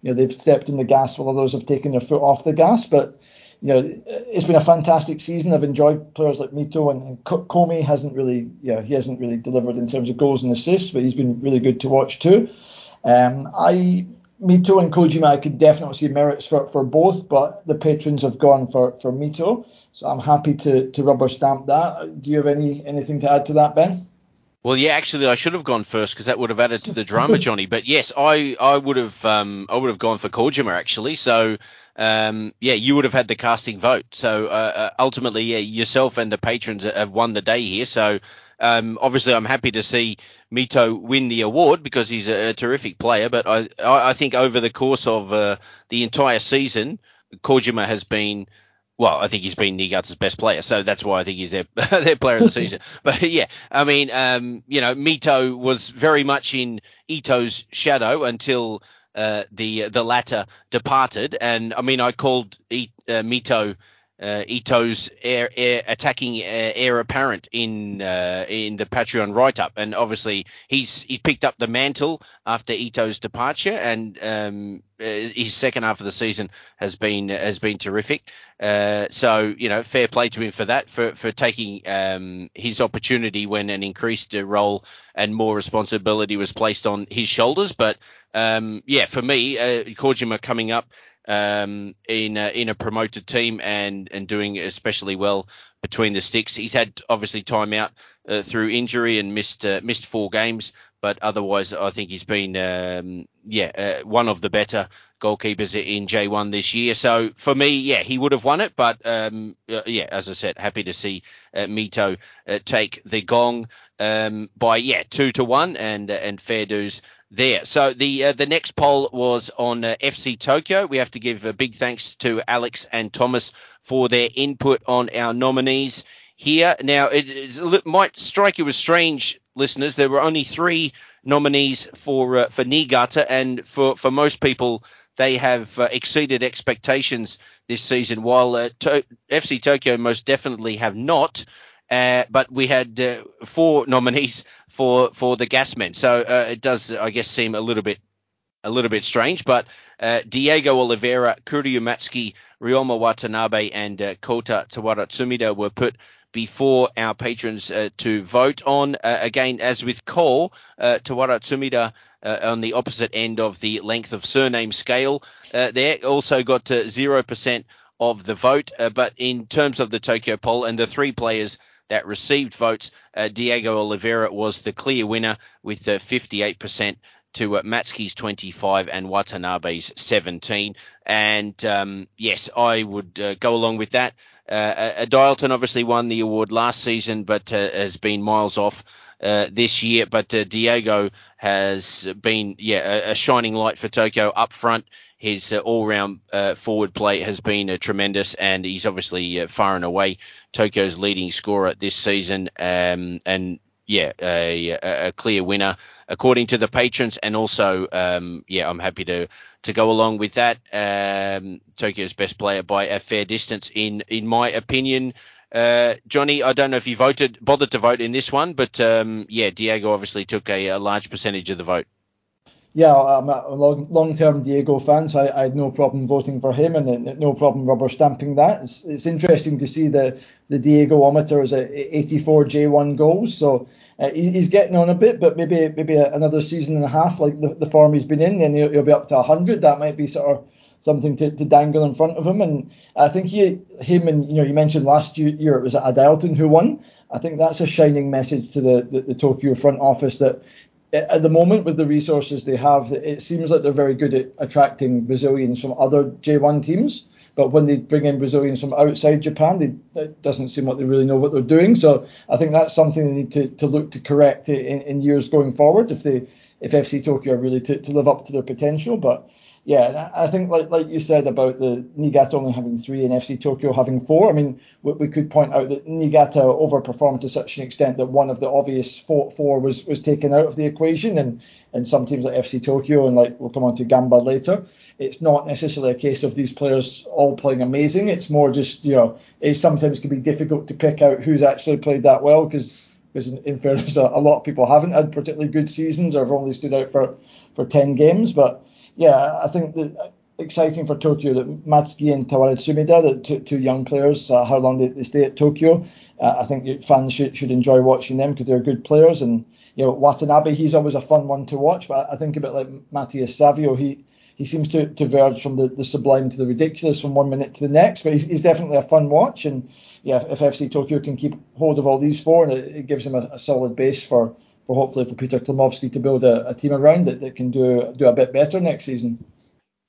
you know, they've stepped in the gas while others have taken their foot off the gas. But you know, it's been a fantastic season. I've enjoyed players like Mito and, and Komi hasn't really, yeah, he hasn't really delivered in terms of goals and assists, but he's been really good to watch too. Um, I Mito and Kojima, I could definitely see merits for, for both, but the patrons have gone for, for Mito. So I'm happy to, to rubber stamp that. Do you have any anything to add to that, Ben? Well, yeah, actually, I should have gone first because that would have added to the drama, Johnny. But yes, I, I would have um, I would have gone for Kojima actually. So um, yeah, you would have had the casting vote. So uh, uh, ultimately, yeah, yourself and the patrons have won the day here. So um, obviously, I'm happy to see Mito win the award because he's a, a terrific player. But I, I think over the course of uh, the entire season, Kojima has been well, I think he's been Niigata's best player, so that's why I think he's their their player of the season. but yeah, I mean, um, you know, Mito was very much in Ito's shadow until uh, the the latter departed, and I mean, I called e, uh, Mito uh, Ito's air, air attacking uh, heir apparent in uh, in the Patreon write up, and obviously he's he's picked up the mantle after Ito's departure, and um, uh, his second half of the season has been has been terrific. Uh, so you know, fair play to him for that, for for taking um, his opportunity when an increased role and more responsibility was placed on his shoulders. But um, yeah, for me, uh, Kojima coming up um, in a, in a promoted team and and doing especially well between the sticks. He's had obviously time out uh, through injury and missed uh, missed four games, but otherwise I think he's been um, yeah uh, one of the better goalkeepers in J1 this year. So for me, yeah, he would have won it, but um, uh, yeah, as I said, happy to see uh, Mito uh, take the gong um, by yeah two to one and and fair dues there. So the uh, the next poll was on uh, FC Tokyo. We have to give a big thanks to Alex and Thomas for their input on our nominees here. Now it, it might strike you as strange, listeners. There were only three nominees for uh, for Niigata, and for for most people. They have uh, exceeded expectations this season, while uh, to- FC Tokyo most definitely have not. Uh, but we had uh, four nominees for for the Gasmen. So uh, it does, I guess, seem a little bit a little bit strange. But uh, Diego Oliveira, Kuryu Matsuki, Ryoma Watanabe, and uh, Kota Tawara were put before our patrons uh, to vote on. Uh, again, as with Ko, uh, Tawaratsumida on the opposite end of the length of surname scale. there also got zero percent of the vote. but in terms of the Tokyo poll and the three players that received votes. Uh, Diego Oliveira was the clear winner with uh, 58% to uh, Matsuki's 25 and Watanabe's 17. And um, yes, I would uh, go along with that. Uh, Adailton obviously won the award last season, but uh, has been miles off uh, this year. But uh, Diego has been, yeah, a, a, shining light for Tokyo up front. His uh, all-round forward play has been tremendous, and he's obviously far and away Tokyo's leading scorer this season, um, and yeah, a, a, clear winner according to the patrons, and also um, yeah, I'm happy to to go along with that. Um, Tokyo's best player by a fair distance, in in my opinion. Uh, Johnny, I don't know if you voted, bothered to vote in this one, but um, yeah, Diego obviously took a, a large percentage of the vote yeah, I'm a long, long-term Diego fan, so I, I, had no problem voting for him and no problem rubber stamping that. It's, it's interesting to see the the Diego-ometer is at 84 J1 goals, so uh, he's getting on a bit, but maybe maybe another season and a half like the, the form he's been in, then he'll, he'll be up to 100. That might be sort of something to, to dangle in front of him. And I think he, him, and you know, you mentioned last year, it was Adailton who won. I think that's a shining message to the, the, the Tokyo front office that at the moment with the resources they have, it seems like they're very good at attracting Brazilians from other J1 teams. But when they bring in Brazilians from outside Japan, they, it doesn't seem like they really know what they're doing. So I think that's something they need to, to look to correct in, in years going forward if they if FC Tokyo are really to, to live up to their potential. But yeah, I think like like you said about the Niigata only having three and FC Tokyo having four. I mean, we, we, could point out that Niigata overperformed to such an extent that one of the obvious four, four was was taken out of the equation, and and some teams like FC Tokyo and like we'll come on to Gamba later. It's not necessarily a case of these players all playing amazing. It's more just you know it sometimes can be difficult to pick out who's actually played that well because because in, in fairness a, a lot of people haven't had particularly good seasons or have only stood out for for ten games, but yeah, I think that exciting for Tokyo that Matsuki and Tawaratsumida, the two, two young players, uh, how long they, they, stay at Tokyo. Uh, I think fans should, should enjoy watching them because they're good players. And you know Watanabe, he's always a fun one to watch. But I think a bit like Matheus Savio, he he seems to, to verge from the, the sublime to the ridiculous from one minute to the next. But he's, he's definitely a fun watch, and yeah, if FC Tokyo can keep hold of all these four, it, it gives him a, a, solid base for, for hopefully for Peter Cklamovski to build a, a team around that, that can do do a bit better next season.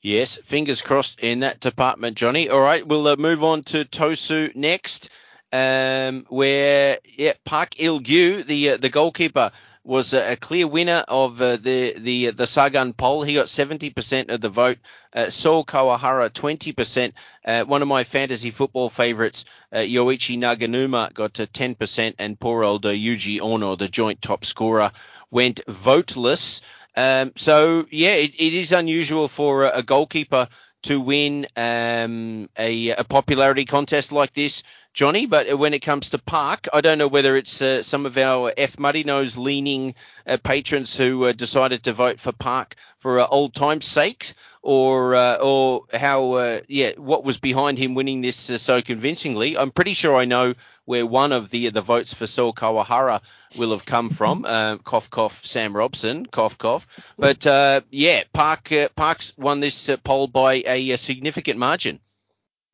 Yes, fingers crossed in that department, Johnny. All right, we'll uh, move on to Tosu next, um, where yeah, Park Il Gyu, the uh, the goalkeeper, was a, clear winner of uh, the the the Sagan poll. He got 70% of the vote. Uh, So Kawahara 20%. Uh, one of my fantasy football favorites, uh, Yoichi Naganuma, got to 10%, and poor old uh, Yuji Ono, the joint top scorer, went voteless. Um, so yeah, it, it is unusual for a, a goalkeeper to win um, a, a popularity contest like this. Johnny. But when it comes to Park, I don't know whether it's uh, some of our F Marinos leaning uh, patrons who uh, decided to vote for Park for uh, old time's sake, or uh, or how uh, yeah what was behind him winning this so convincingly. I'm pretty sure I know where one of the the votes for So Kawahara will have come from. Cough cough Sam Robson cough cough. But yeah, Park Park's won this poll by a, a significant margin.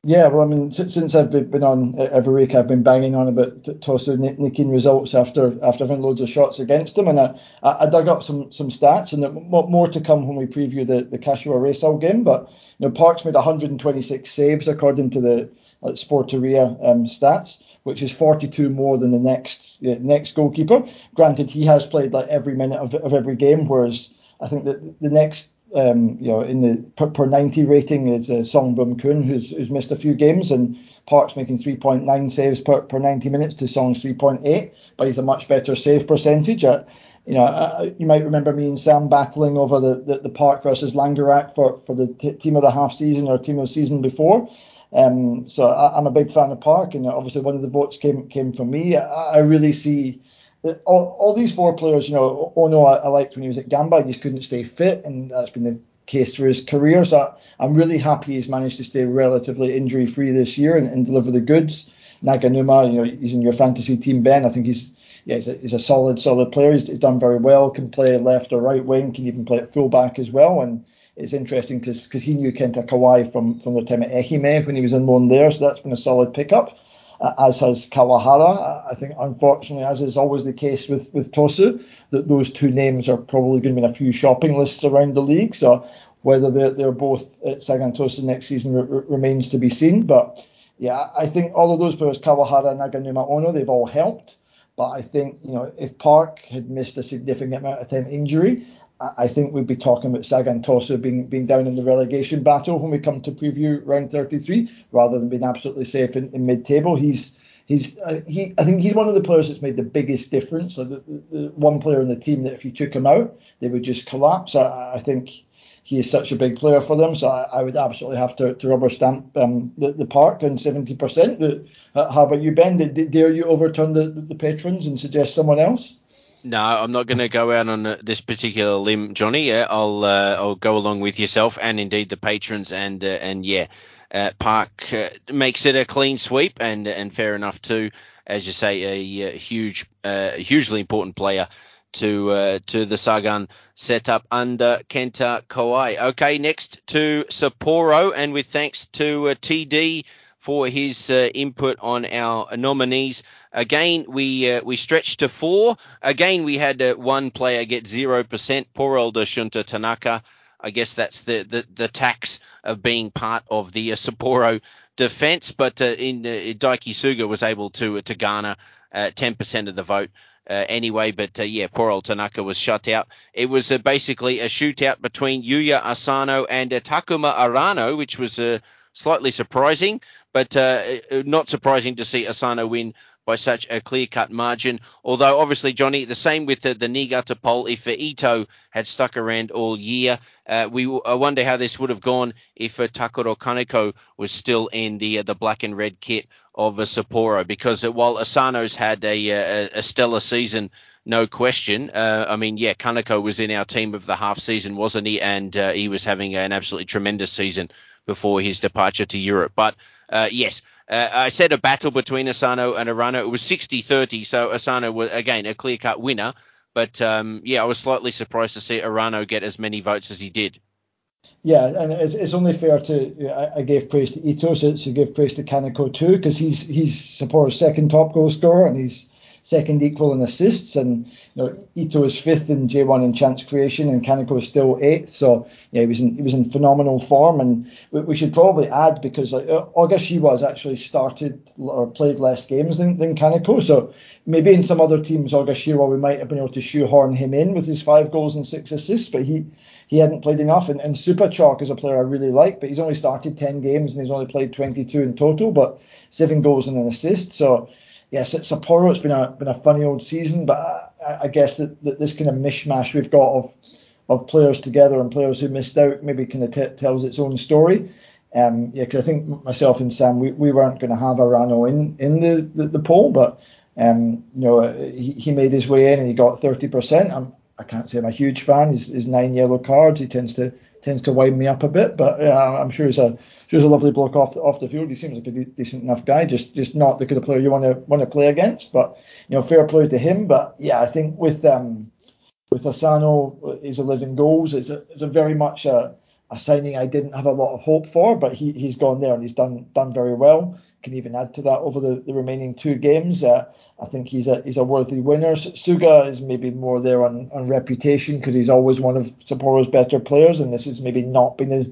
Yeah, well, I mean, since I've been on every week, I've been banging on about Tosu nicking results after after having loads of shots against him, and I, I dug up some some stats, and more to come when we preview the the Kashiwa Reysol game. But you know, Parks made 126 saves according to the like, Sporteria um, stats, which is 42 more than the next yeah, next goalkeeper. Granted, he has played like every minute of, of every game, whereas I think that the next um, you know, in the per, per 90 rating is uh, Song Bum Kun, who's, who's missed a few games, and Park's making 3.9 saves per, per 90 minutes to Song's 3.8, but he's a much better save percentage. Uh, you know, uh, you might remember me and Sam battling over the, the, the Park versus Langerak for, for the t- team of the half season or team of the season before. Um, so I, am a big fan of Park, and obviously one of the votes came came from me. I, I really see all, all these four players, you know, oh, Ono I, I liked when he was at Gamba, he just couldn't stay fit, and that's been the case through his career. So I'm really happy he's managed to stay relatively injury free this year and, and, deliver the goods. Naganuma, you know, he's in your fantasy team, Ben. I think he's yeah, he's a, he's a solid, solid player. He's, he's, done very well. Can play left or right wing. Can even play at fullback as well. And it's interesting because he knew Kenta Kawai from from the time at Ehime when he was in loan there. So that's been a solid pickup Uh, as has Kawahara. I think, unfortunately, as is always the case with, with Tosu, that those two names are probably going to be in a few shopping lists around the league. So whether they're, they're both at Sagan Tosu next season r- remains to be seen. But yeah, I think all of those players, Kawahara, Naganuma, Ono, they've all helped. But I think, you know, if Park had missed a significant amount of time injury, I think we'd be talking about Sagan Tosu being being down in the relegation battle when we come to preview round 33, rather than being absolutely safe in, in mid-table. He's he's uh, he I think he's one of the players that's made the biggest difference. The, the, one player in the team that if you took him out, they would just collapse. I, I think he is such a big player for them. So I, I would absolutely have to, to rubber stamp um, the, the park and 70%. Uh, how about you, Ben? Dare you overturn the, the patrons and suggest someone else? No, I'm not going to go out on uh, this particular limb, Johnny. Yeah, I'll uh, I'll go along with yourself and indeed the patrons and uh, and yeah, uh, Park uh, makes it a clean sweep and and fair enough too, as you say, a, a huge, uh, hugely important player to to the Sagan setup under Kenta Kawai. Okay, next to Sapporo, and with thanks to TD for his input on our nominees. Again, we uh, we stretched to four. Again, we had uh, one player get zero percent. Poor old Shunta Tanaka. I guess that's the, the, the tax of being part of the uh, Sapporo defense. But uh, in uh, Daiki Suga was able to to garner uh, ten percent of the vote. Uh, anyway, but uh, yeah, poor old Tanaka was shut out. It was uh, basically a shootout between Yuya Asano and Takuma Arano, which was slightly surprising, but not surprising to see Asano win by such a clear cut margin. Although, obviously, Johnny, the same with the, the Niigata poll. If uh, Ito had stuck around all year, uh, we I wonder how this would have gone if uh, Takuro Kaneko was still in the uh, the black and red kit of uh, Sapporo. Because uh, while Asano's had a, a, a stellar season, no question. Uh, I mean, yeah, Kaneko was in our team of the half season, wasn't he? And uh, he was having an absolutely tremendous season before his departure to Europe. But uh, yes, uh, I said a battle between Asano and Arano. It was 60-30, so Asano was again a clear-cut winner. But um, yeah, I was slightly surprised to see Arano get as many votes as he did. Yeah, and it's, it's only fair to I, I gave praise to Ito, so to give praise to Kaneko too, because he's he's Sapporo's second top goal scorer, and he's second equal in assists, and you know Ito is fifth in J1 in chance creation, and Kaneko is still eighth. So yeah, he was in he was in phenomenal form, and we, we should probably add because like uh, Ogashiwa has actually started or played less games than, than Kaneko, so maybe in some other teams Ogashiwa we might have been able to shoehorn him in with his five goals and six assists, but he he hadn't played enough. And, and Supachok is a player I really like, but he's only started 10 games and he's only played 22 in total, but seven goals and an assist. So yes, it's Sapporo. It's been a been a funny old season, but I, I guess that, that, this kind of mishmash we've got of of players together and players who missed out maybe kind of t- tells its own story. Um, yeah, because I think myself and Sam we, we weren't going to have Arano in in the the, the poll, but um, you know he, he made his way in and he got 30%. I'm, I can't say I'm a huge fan. His, his nine yellow cards he tends to tends to wind me up a bit, but uh, I'm sure he's a sure he's a lovely bloke off the, off the field. He seems like a de- decent enough guy, just just not the kind of player you want to want to play against. But you know, fair play to him. But yeah, I think with um with Asano, he's 11 goals. It's a it's a very much a, a signing I didn't have a lot of hope for, but he he's gone there and he's done done very well. Can even add to that over the, the remaining two games. Uh, I think he's a he's a worthy winner. Suga is maybe more there on, on reputation because he's always one of Sapporo's better players, and this has maybe not been a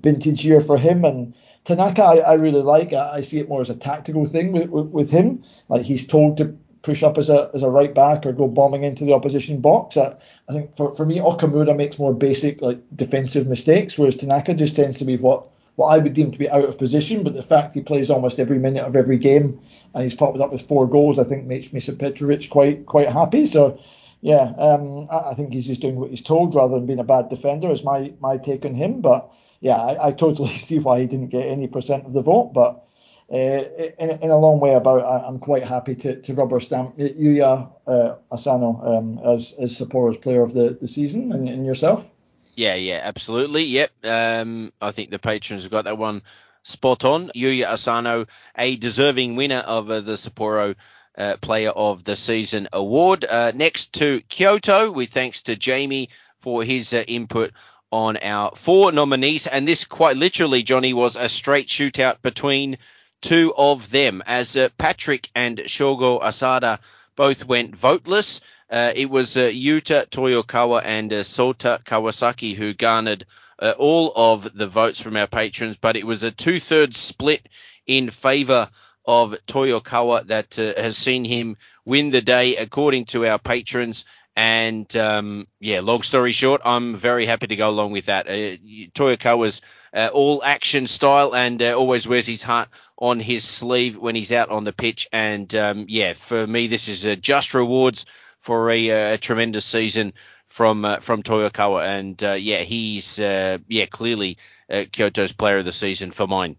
vintage year for him. And Tanaka, I, I really like. I, I, see it more as a tactical thing with, with, with, him. Like he's told to push up as a as a right back or go bombing into the opposition box. I, I think for, for me, Okamura makes more basic like defensive mistakes, whereas Tanaka just tends to be what what I would deem to be out of position. But the fact he plays almost every minute of every game and he's popped up with four goals, I think makes Mischa Petrovic quite quite happy. So yeah, um, I, I, think he's just doing what he's told rather than being a bad defender. Is my my take on him. But yeah, I, I totally see why he didn't get any percent of the vote. But uh, in, in, a long way about, I, am quite happy to, to rubber stamp Yuya uh, Asano um, as as Sapporo's player of the, the season, and, and yourself. Yeah, yeah, absolutely. Yep. Um, I think the patrons have got that one spot on. Yuya Asano, a deserving winner of uh, the Sapporo uh, Player of the Season award. Uh, next to Kyoto, with thanks to Jamie for his uh, input on our four nominees. And this quite literally, Johnny, was a straight shootout between two of them as uh, Patrick and Shogo Asada both went voteless. Uh, it was Yuta Toyokawa and Sota Kawasaki who garnered uh, all of the votes from our patrons, but it was a two thirds split in favour of Toyokawa that uh, has seen him win the day, according to our patrons. And um, yeah, long story short, I'm very happy to go along with that. Uh, Toyokawa's uh, all action style and uh, always wears his heart on his sleeve when he's out on the pitch. And um, yeah, for me, this is uh, just rewards for a, uh, a tremendous season from uh, from Toyokawa. And uh, yeah, he's yeah clearly Kyoto's player of the season for mine.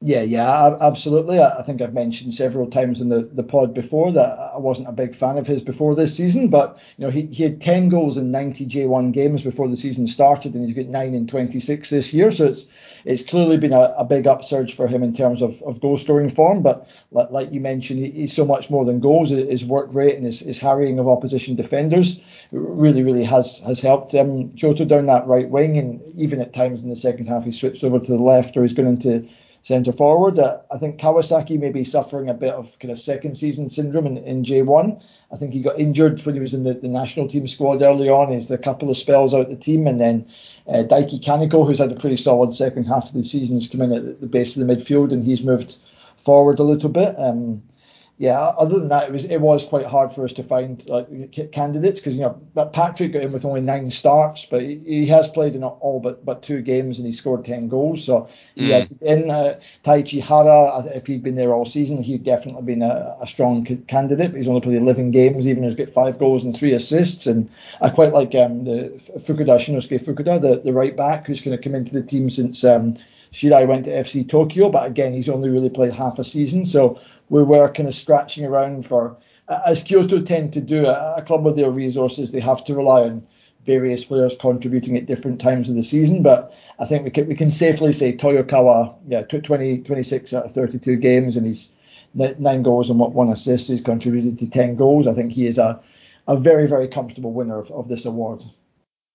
Yeah, yeah, absolutely. I think I've mentioned several times in the, the pod before that I wasn't a big fan of his before this season, but you know he, he had 10 goals in 90 J1 games before the season started, and he's got nine in 26 this year. So it's it's clearly been a, a big upsurge for him in terms of, of goal scoring form. But like, like you mentioned, he, he's so much more than goals. His work rate and his, his harrying of opposition defenders really, really has has helped um, Kyoto down that right wing, and even at times in the second half he switched over to the left or he's going into centre forward. Uh, I think Kawasaki may be suffering a bit of kind of second season syndrome in, in J1. I think he got injured when he was in the, the national team squad early on. He's a couple of spells out the team, and then uh, Kaneko, who's had a pretty solid second half of the season, has come in at the base of the midfield, and he's moved forward a little bit. Um, yeah, other than that, it was it was quite hard for us to find like candidates because you know Patrick got in with only nine starts, but he, he, has played in all but but two games and he scored ten goals. So mm. had in uh, Taichi Hara. If he'd been there all season, he'd definitely been a, a strong candidate. But he's only played 11 games, even he's got five goals and three assists. And I quite like um, the Fukuda Shinnosuke Fukuda, the, the right back, who's going to come into the team since. Um, Shirai went to FC Tokyo, but again, he's only really played half a season. So we were kind of scratching around for, as Kyoto tend to do, a, club with their resources, they have to rely on various players contributing at different times of the season. But I think we can, we can safely say Toyokawa, yeah, 20, 26 out of 32 games, and he's nine goals and one assist. He's contributed to 10 goals. I think he is a, a very, very comfortable winner of, of this award.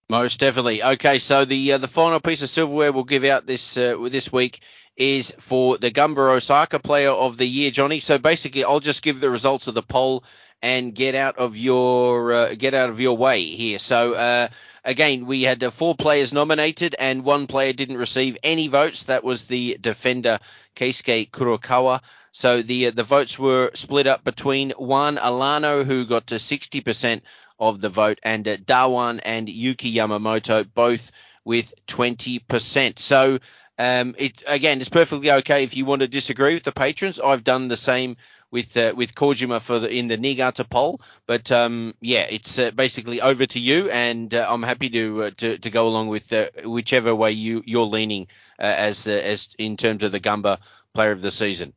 Most definitely. Okay, so the uh, the final piece of silverware we'll give out this uh, this week is for the Gamba Osaka Player of the Year, Johnny. So basically, I'll just give the results of the poll and get out of your uh, get out of your way here. So uh, again, we had uh, four players nominated and one player didn't receive any votes. That was the defender Keisuke Kurokawa. So the uh, the votes were split up between Juan Alano, who got to 60% of the vote, and uh, Dawan and Yuki Yamamoto both with 20%. So um, it again, it's perfectly okay if you want to disagree with the patrons. I've done the same with uh, with Kojima for the, in the Niigata poll, but um, yeah, it's uh, basically over to you, and uh, I'm happy to, uh, to to go along with uh, whichever way you you're leaning uh, as as in terms of the Gamba Player of the Season.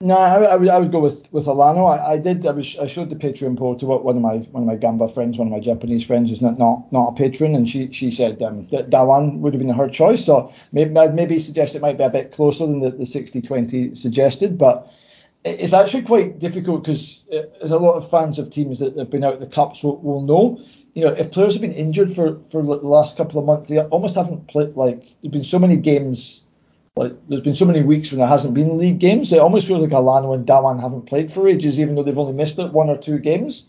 No, I, I, would I would go with with Alano. I, I did. I was I showed the Patreon poll to one of my one of my Gamba friends, one of my Japanese friends, is not not, not a patron, and she she said um, that Dawan would have been her choice. So maybe I'd maybe suggest it might be a bit closer than the, the 60-20 suggested, but it's actually quite difficult because there's a lot of fans of teams that have been out the cups will, will know. You know, if players have been injured for for the last couple of months, they almost haven't played. Like there've been so many games like there's been so many weeks when there hasn't been league games. It almost feels like Alano and Dawan haven't played for ages, even though they've only missed it one or two games.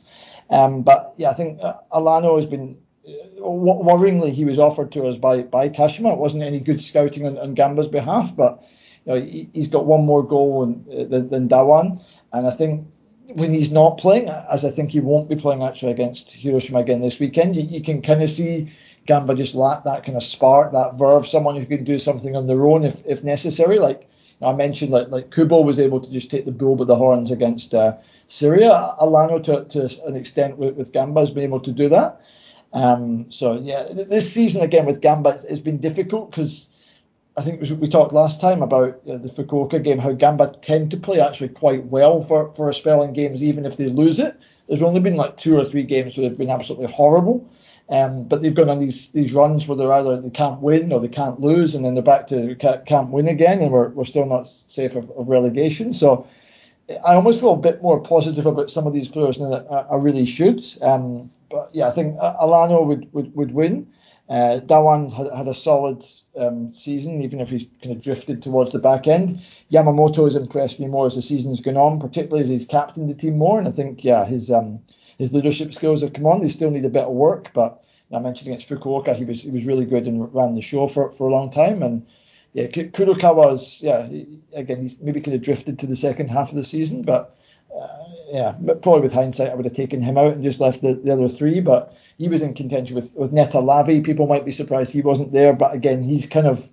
Um, but yeah, I think uh, Alano has been uh, worryingly he was offered to us by by Kashima. It wasn't any good scouting on, on Gamba's behalf, but you know, he, has got one more goal in, uh, than, than Dawan, and I think when he's not playing, as I think he won't be playing actually against Hiroshima again this weekend, you, you can kind of see Gamba just lack that kind of spark, that verve, someone who can do something on their own if, if necessary. Like I mentioned, like like Kubo was able to just take the bull by the horns against uh, Syria. Alano, to, to an extent, with, with Gamba has been able to do that. Um, so yeah, this season again with Gamba has been difficult because I think we talked last time about the Fukuoka game, how Gamba tend to play actually quite well for, for a spell in games, even if they lose it. There's only been like two or three games where they've been absolutely horrible. Um, but they've gone on these these runs where they're either they can't win or they can't lose, and then they're back to can't win again, and we're, we're still not safe of, of relegation. So I almost feel a bit more positive about some of these players than I, I really should. Um, but yeah, I think Alano would, would, would win. Uh, Dawan had, had a solid um, season, even if he's kind of drifted towards the back end. Yamamoto has impressed me more as the season's gone on, particularly as he's captained the team more. And I think, yeah, his um, his leadership skills have come on. They still need a bit of work, but I mentioned against Fukuoka, he was he was really good and ran the show for, for a long time. And yeah, Kurokawa's yeah again he's maybe could have drifted to the second half of the season, but uh, yeah, probably with hindsight I would have taken him out and just left the, the other three. But he was in contention with with Neta Lavi. People might be surprised he wasn't there, but again he's kind of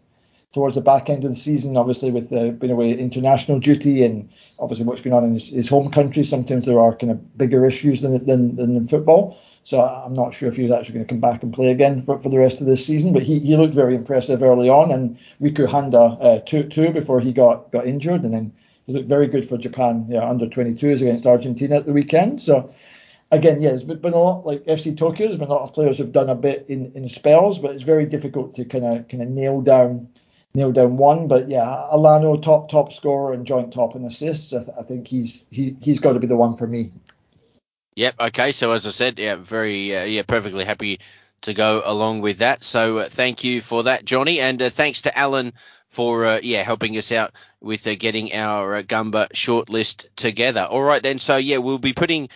towards the back end of the season, obviously with uh, being away international duty and obviously what's going on in his, his, home country. Sometimes there are kind of bigger issues than than, than in football. So I'm not sure if he's actually going to come back and play again for, for the rest of this season. But he, he looked very impressive early on, and Riku Handa uh, two two before he got got injured, and then he looked very good for Japan yeah, under 22s against Argentina at the weekend. So again, yeah, there's been a lot like FC Tokyo. There's been a lot of players who've done a bit in, in spells, but it's very difficult to kind of kind of nail down nail down one. But yeah, Alano top top scorer and joint top in assists. I, th- I think he's he he's got to be the one for me. Yep. Okay. So as I said, yeah, very uh, yeah, perfectly happy to go along with that. So uh, thank you for that, Johnny, and uh, thanks to Alan for uh, yeah helping us out with uh, getting our uh, Gamba shortlist together. All right then. So yeah, we'll be putting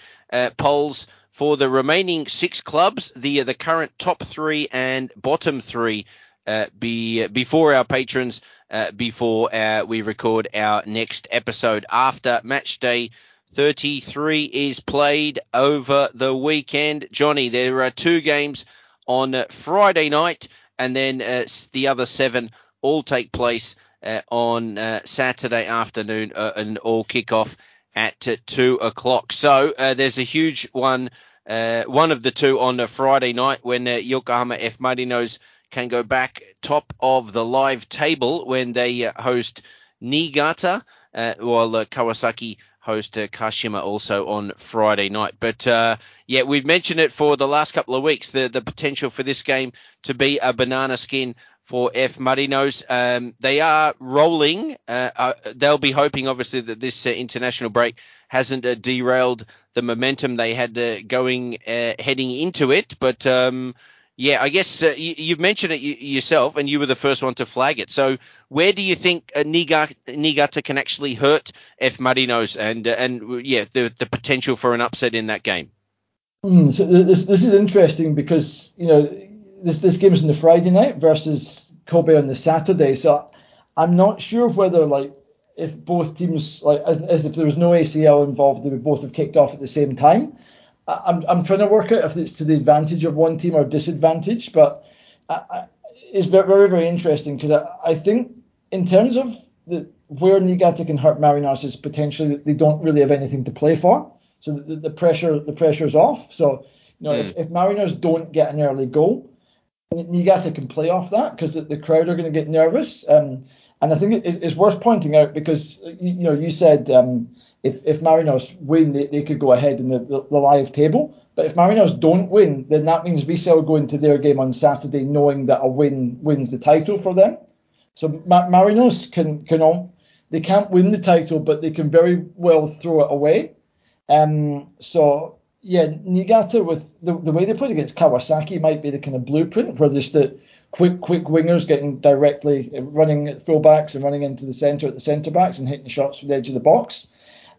polls for the remaining six clubs, the the current top three and bottom three uh, be before our patrons uh, before uh, we record our next episode after match day 33 is played over the weekend. Johnny, there are two games on Friday night, and then uh, the other seven all take place uh, on uh, Saturday afternoon and all kick off at two o'clock. So there's a huge one, one of the two on Friday night when Yokohama F Marinos can go back top of the live table when they uh, host Niigata, uh, while uh, Kawasaki host Kashima also on Friday night. But yeah, we've mentioned it for the last couple of weeks the the potential for this game to be a banana skin for F Marinos. Um, they are rolling. Uh, uh, they'll be hoping, obviously, that this uh, international break hasn't derailed the momentum they had going heading into it. But um, Yeah, I guess uh, you, have mentioned it yourself, and you were the first one to flag it. So, where do you think uh, Niigata, can actually hurt F Marinos, and uh, and yeah, the the potential for an upset in that game? Mm, so this this is interesting because you know this this game's on the Friday night versus Kobe on the Saturday. So I'm not sure whether like if both teams like as, as if there was no ACL involved, they would both have kicked off at the same time. I'm, I'm trying to work out if it's to the advantage of one team or disadvantage, but I, I, it's very, very interesting because I, I think in terms of the, where Niigata can hurt Marinos is potentially they don't really have anything to play for. So the, the pressure the pressure's off. So you know mm. if, if Marinos don't get an early goal, Niigata can play off that because the, the, crowd are going to get nervous. Um, and I think it, it's worth pointing out because you, you know you said um, if if Marinos win, they, they could go ahead in the, the, live table. But if Marinos don't win, then that means Vissel go into their game on Saturday knowing that a win wins the title for them. So Ma- Marinos can can they can't win the title, but they can very well throw it away. Um, so yeah, Niigata with the, the way they played against Kawasaki might be the kind of blueprint where there's the quick quick wingers getting directly running at fullbacks and running into the centre at the centre backs and hitting shots from the edge of the box.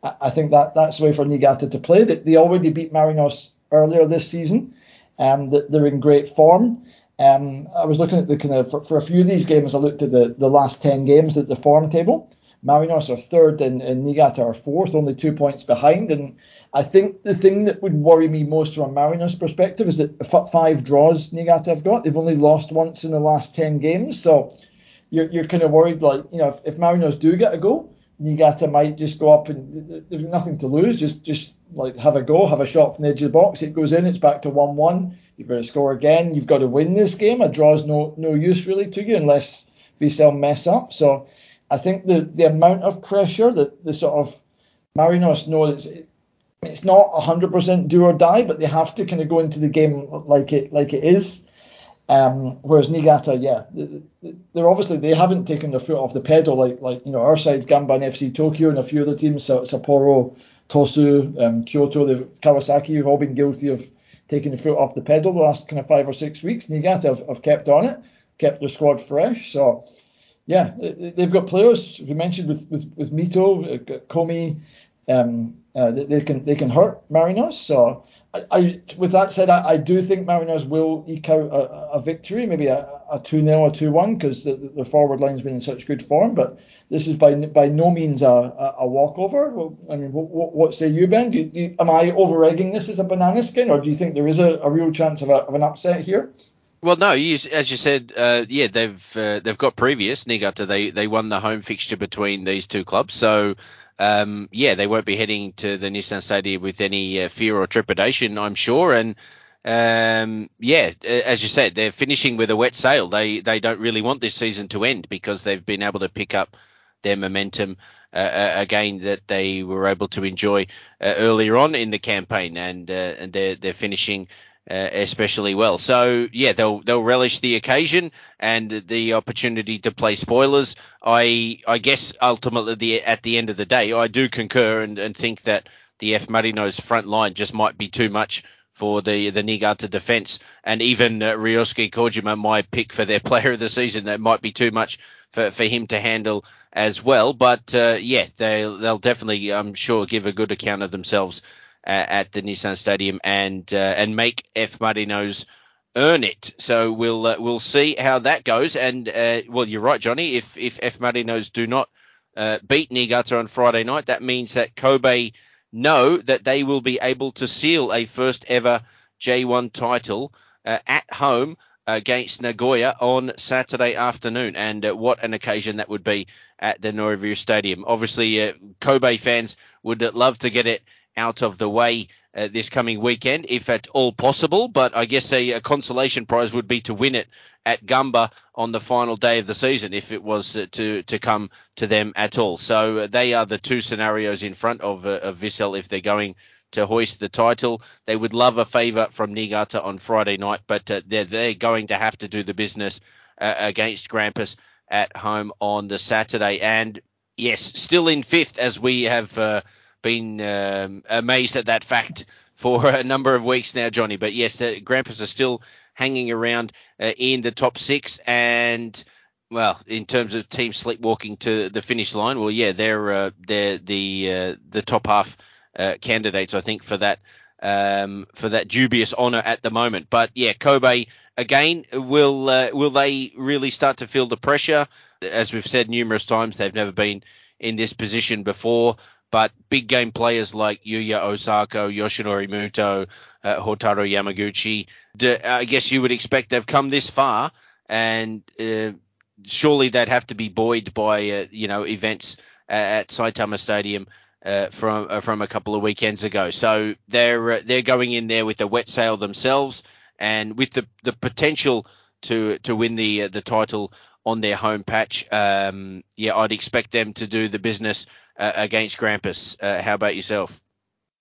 I think that that's the way for Niigata to play. They, they already beat Marinos earlier this season. and Um, they're in great form. Um, I was looking at the kind of for, for, a few of these games. I looked at the, the last ten games at the form table. Marinos are third and, and Niigata are fourth, only two points behind. And I think the thing that would worry me most from a Marinos perspective is that five draws Niigata have got. They've only lost once in the last ten games, so you're, you're kind of worried. Like you know, if, if Marinos do get a goal, Niigata might just go up and there's nothing to lose. Just just like have a go, have a shot from the edge of the box. It goes in. It's back to one-one. You've got to score again. You've got to win this game. A draw's no no use really to you unless Vissel mess up. So I think the the amount of pressure that the sort of Marinos know it's it's not 100% do or die, but they have to kind of go into the game like it like it is. Um, whereas Niigata, yeah, they're obviously they haven't taken their foot off the pedal like like you know our side's Gamba and FC Tokyo and a few other teams, Sapporo, Tosu, um, Kyoto, the Kawasaki have all been guilty of taking the foot off the pedal the last kind of five or six weeks. Niigata have, have kept on it, kept their squad fresh. So yeah, they've got players we mentioned with with, with Mito, uh, Komi, um, uh, they, they, can they can hurt Marinos. So I, I, with that said, I, I, do think Marinos will eke out a, a victory, maybe a, a 2 0 or 2 1, because the, the forward line's been in such good form. But this is by by no means a, a, a walkover. Well, I mean, what, what, say you, Ben? Do, do, am I over egging this as a banana skin, or do you think there is a, a real chance of, of an upset here? Well, no, you, as you said, uh, yeah, they've uh, they've got previous Niigata. They they won the home fixture between these two clubs, so um, yeah, they won't be heading to the Nissan Stadium with any uh, fear or trepidation, I'm sure. And um, yeah, as you said, they're finishing with a wet sail. They they don't really want this season to end because they've been able to pick up their momentum uh, uh again that they were able to enjoy uh, earlier on in the campaign, and uh, and they're they're finishing uh, especially well. So yeah, they'll they'll relish the occasion and the opportunity to play spoilers. I I guess ultimately the, at the end of the day, I do concur and, and think that the F Marinos front line just might be too much for the the Niigata defense, and even uh, Ryosuke Kojima, my pick for their player of the season, that might be too much for, for him to handle as well. But uh, yeah, they they'll definitely, I'm sure, give a good account of themselves at the Nissan Stadium and uh, and make F Marinos earn it. So we'll uh, we'll see how that goes. And uh, well, you're right, Johnny. If if F Marinos do not uh, beat Niigata on Friday night, that means that Kobe know that they will be able to seal a first ever J1 title uh, at home against Nagoya on Saturday afternoon. And uh, what an occasion that would be at the Noevir Stadium. Obviously, Kobe fans would love to get it out of the way uh, this coming weekend, if at all possible. But I guess a, a, consolation prize would be to win it at Gamba on the final day of the season, if it was uh, to to come to them at all. So uh, they are the two scenarios in front of, uh, of Vissel if they're going to hoist the title. They would love a favour from Niigata on Friday night, but uh, they're they're going to have to do the business uh, against Grampus at home on the Saturday. And yes, still in fifth as we have been um, amazed at that fact for a number of weeks now, Johnny. But yes, the Grampus are still hanging around uh, in the top six. And well, in terms of team sleepwalking to the finish line, well, yeah, they're uh, they're the uh, the top half uh, candidates, I think, for that um, for that dubious honour at the moment. But yeah, Kobe again will uh, will they really start to feel the pressure? As we've said numerous times, they've never been in this position before. But big game players like Yuya Osako, Yoshinori Muto, uh, Yamaguchi, I guess you would expect they've come this far, and uh, surely they'd have to be buoyed by uh, you know events at Saitama Stadium uh, from uh, from a couple of weekends ago. So they're uh, they're going in there with a wet sail themselves, and with the the potential to to win the uh, the title on their home patch. Um, yeah, I'd expect them to do the business uh, against Grampus. Uh, how about yourself?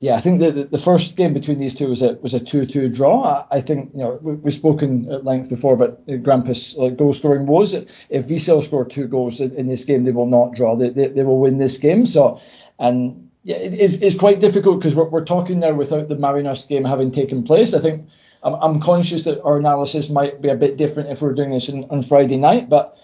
Yeah, I think the, the first game between these two was a was a two two draw. I, think you know we, have spoken at length before, but Grampus like goal scoring was if Vissel score two goals in, in, this game, they will not draw. They, they, they will win this game. So and yeah, it, it's, it's quite difficult because we're, we're talking now without the Marinos game having taken place. I think I'm, I'm conscious that our analysis might be a bit different if we're doing this in, on Friday night, but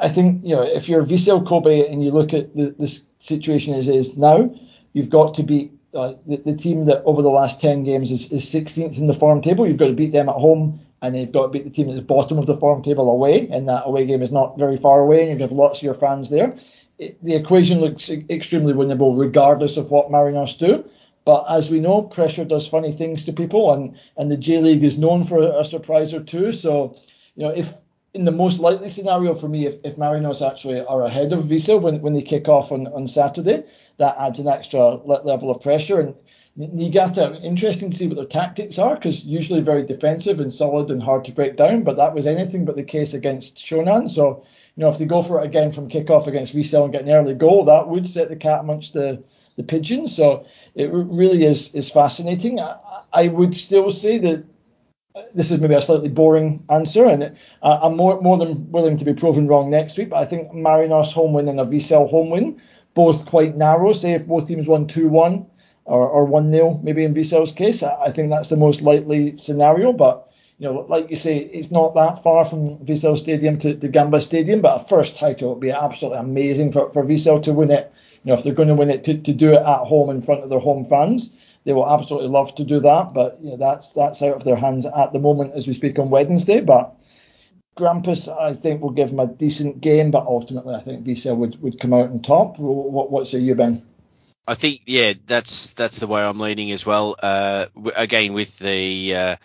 I think you know if you're Vissel Kobe and you look at the, the situation as is now, you've got to beat uh, the, the, team that over the last 10 games is, is 16th in the form table. You've got to beat them at home, and you've got to beat the team at the bottom of the form table away, and that away game is not very far away, and you have lots of your fans there the equation looks extremely winnable regardless of what Marinos do. But as we know, pressure does funny things to people, and, and the J League is known for a, surprise or two. So, you know, if in the most likely scenario for me, if, if Marinos actually are ahead of Vissel when, when they kick off on, on Saturday, that adds an extra level of pressure. And Niigata, interesting to see what their tactics are, because usually very defensive and solid and hard to break down, but that was anything but the case against Shonan. So you know, if they go for it again from kickoff against Vissel and get an early goal, that would set the cat amongst the, the pigeons. So it really is is fascinating. I, I would still say that uh, this is maybe a slightly boring answer, and I'm more more than willing to be proven wrong next week. But I think Marinos home win and a Vissel home win, both quite narrow. Say if both teams won two one or, or one 0 maybe in Vissel's case, I, I think that's the most likely scenario. But you know, like you say, it's not that far from Vissel Stadium to, to Gamba Stadium, but a first title would be absolutely amazing for, for Vissel to win it. Know, if they're going to win it, to, to do it at home in front of their home fans, they will absolutely love to do that. But you know, that's that's out of their hands at the moment as we speak on Wednesday. But Grampus, I think, will give them a decent game, but ultimately, I think Vissel would, would come out on top. What, what say you, Ben? I think, yeah, that's that's the way I'm leaning as well. Uh, again, with the uh,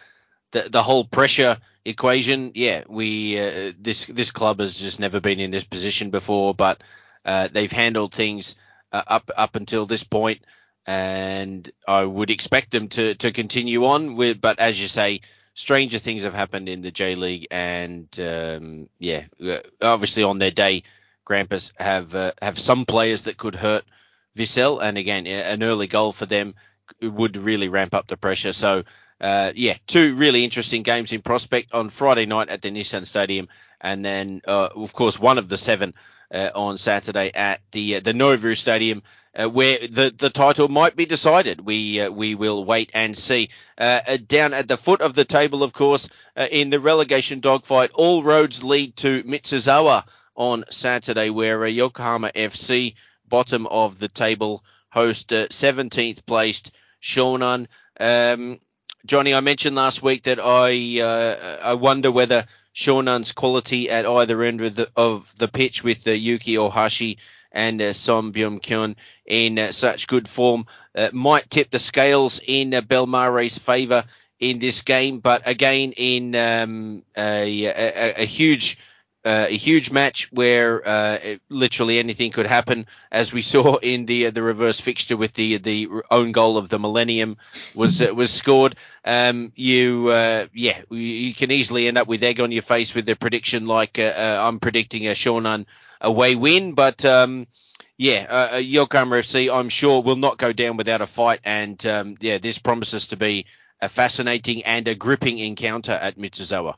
the the whole pressure equation, yeah, we uh, this this club has just never been in this position before, but uh, they've handled things uh, up up until this point, and I would expect them to to continue on with. But as you say, stranger things have happened in the J League, and um, yeah, uh, obviously on their day, Grampus have uh, have some players that could hurt Vissel, and again, an early goal for them would really ramp up the pressure. So uh, yeah, two really interesting games in prospect on Friday night at the Nissan Stadium, and then uh, of course one of the seven uh, on Saturday at the uh, the Noevir Stadium. Uh, where the, the title might be decided. We uh, we will wait and see. down at the foot of the table, of course, in the relegation dogfight, all roads lead to Mitsuzawa on Saturday, where Yokohama FC, bottom of the table, host 17th placed Shonan. Um, Johnny, I mentioned last week that I uh, I wonder whether Shonan's quality at either end of the, of the pitch with uh, Yuki Ohashi and uh, Son Byung Kyun in uh, such good form uh, might tip the scales in uh, Bellmare's favour in this game. But again, in um, a, a, a, huge uh, a huge match where uh, literally anything could happen, as we saw in the uh, the reverse fixture with the the own goal of the Millennium was uh, was scored. Um, you uh, yeah, you can easily end up with egg on your face with the prediction like I'm predicting a Shonan away win, but um, yeah, uh, Yokohama FC I'm sure will not go down without a fight, and um, yeah, this promises to be a fascinating and a gripping encounter at Mitsuzawa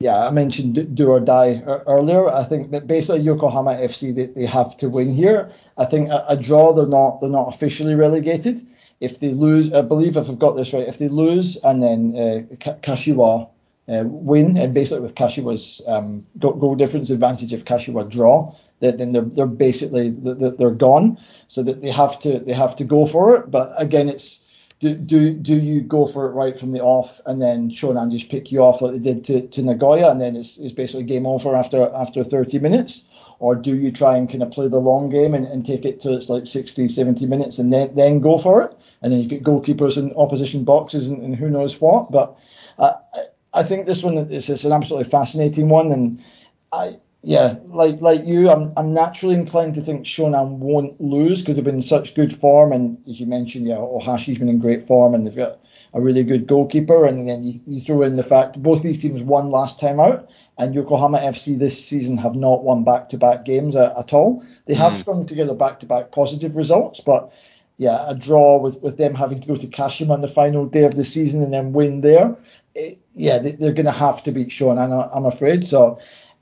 yeah, I mentioned do or die earlier. I think that basically Yokohama FC they, they have to win here. I think a, a, draw they're not they're not officially relegated. If they lose, I believe if I've got this right, if they lose and then uh, Kashiwa uh, win, and basically with Kashiwa's um, goal difference advantage, if Kashiwa draw, then they're, they're basically they're gone. So that they have to they have to go for it. But again, it's do do do you go for it right from the off and then Shonan just pick you off like they did to, to Nagoya and then it's, it's basically game over after after 30 minutes? Or do you try and kind of play the long game and, and take it to it's like 60, 70 minutes and then, then go for it? And then you get goalkeepers in opposition boxes and, and who knows what. But uh, I think this one is it's an absolutely fascinating one. And I, yeah, like like you, I'm I'm naturally inclined to think Shonan won't lose because they've been in such good form, and as you mentioned, yeah, Ohashi's been in great form, and they've got a really good goalkeeper, and then you, you throw in the fact both these teams won last time out, and Yokohama FC this season have not won back-to-back games at, at all. They have mm. strung together back-to-back positive results, but yeah, a draw with, with them having to go to Kashima on the final day of the season and then win there. It, yeah, they, are going to have to beat Shonan, I'm afraid. So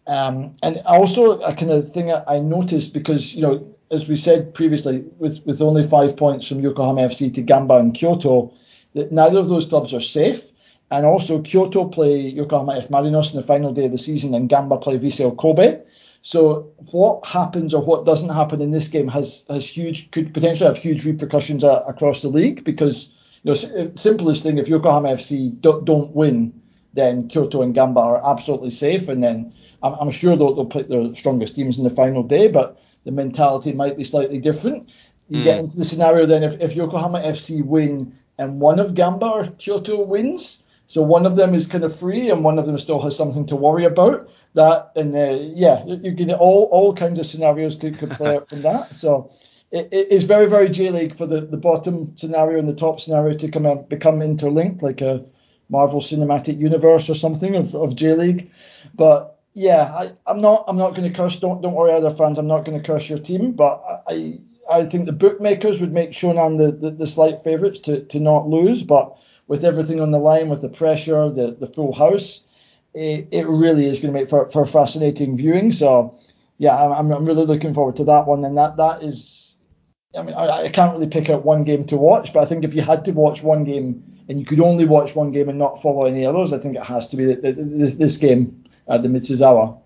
um, and also a kind of thing I noticed because you know as we said previously, with with only five points from Yokohama FC to Gamba and Kyoto, that neither of those clubs are safe. And also Kyoto play Yokohama F Marinos in the final day of the season, and Gamba play Vissel Kobe. So what happens or what doesn't happen in this game has has huge could potentially have huge repercussions uh, across the league because you know simplest thing if Yokohama FC don't, don't win, then Kyoto and Gamba are absolutely safe, and then I'm, I'm sure they'll, they'll put their strongest teams in the final day, but the mentality might be slightly different. You mm. get into the scenario then if, if Yokohama FC win and one of Gamba or Kyoto wins, so one of them is kind of free and one of them still has something to worry about. That and uh, yeah, you, get all all kinds of scenarios could, could play out from that. So it, it is very very J League for the, the bottom scenario and the top scenario to come and become interlinked like a Marvel Cinematic Universe or something of, of J League. But yeah, I, I'm not I'm not going to curse. Don't don't worry, other fans. I'm not going to curse your team, but I I think the bookmakers would make Shonan the, the, the slight favourites to, to not lose. But with everything on the line, with the pressure, the, the full house, it, it really is going to make for, for fascinating viewing. So yeah, I'm, I'm really looking forward to that one. And that that is, I mean, I, I can't really pick out one game to watch, but I think if you had to watch one game and you could only watch one game and not follow any others, I think it has to be this, this game at the Mitsuzawa.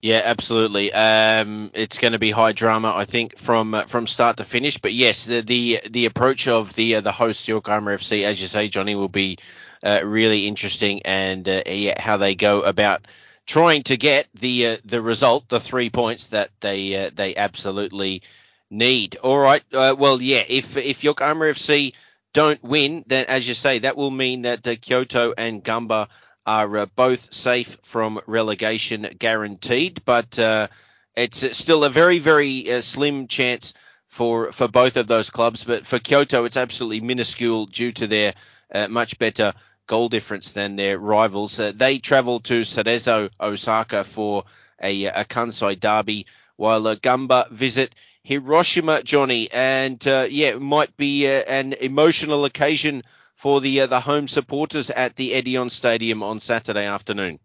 Yeah, absolutely. Um, it's going to be high drama, I think, from uh, from start to finish. But yes, the the, the approach of the uh, the host Yokohama FC, as you say, Johnny, will be uh, really interesting, and uh, yeah, how they go about trying to get the uh, the result, the three points that they they absolutely need. All right. well, yeah, if if Yokohama FC don't win, then as you say, that will mean that Kyoto and Gamba are uh, both safe from relegation guaranteed, but uh, it's still a very, very uh, slim chance for, for both of those clubs. But for Kyoto, it's absolutely minuscule due to their uh, much better goal difference than their rivals. Uh, they travel to Cerezo, Osaka for a, a Kansai derby, while uh, Gamba visit Hiroshima, Johnny. And yeah, it might be an emotional occasion for the uh, the home supporters at the Edion Stadium on Saturday afternoon.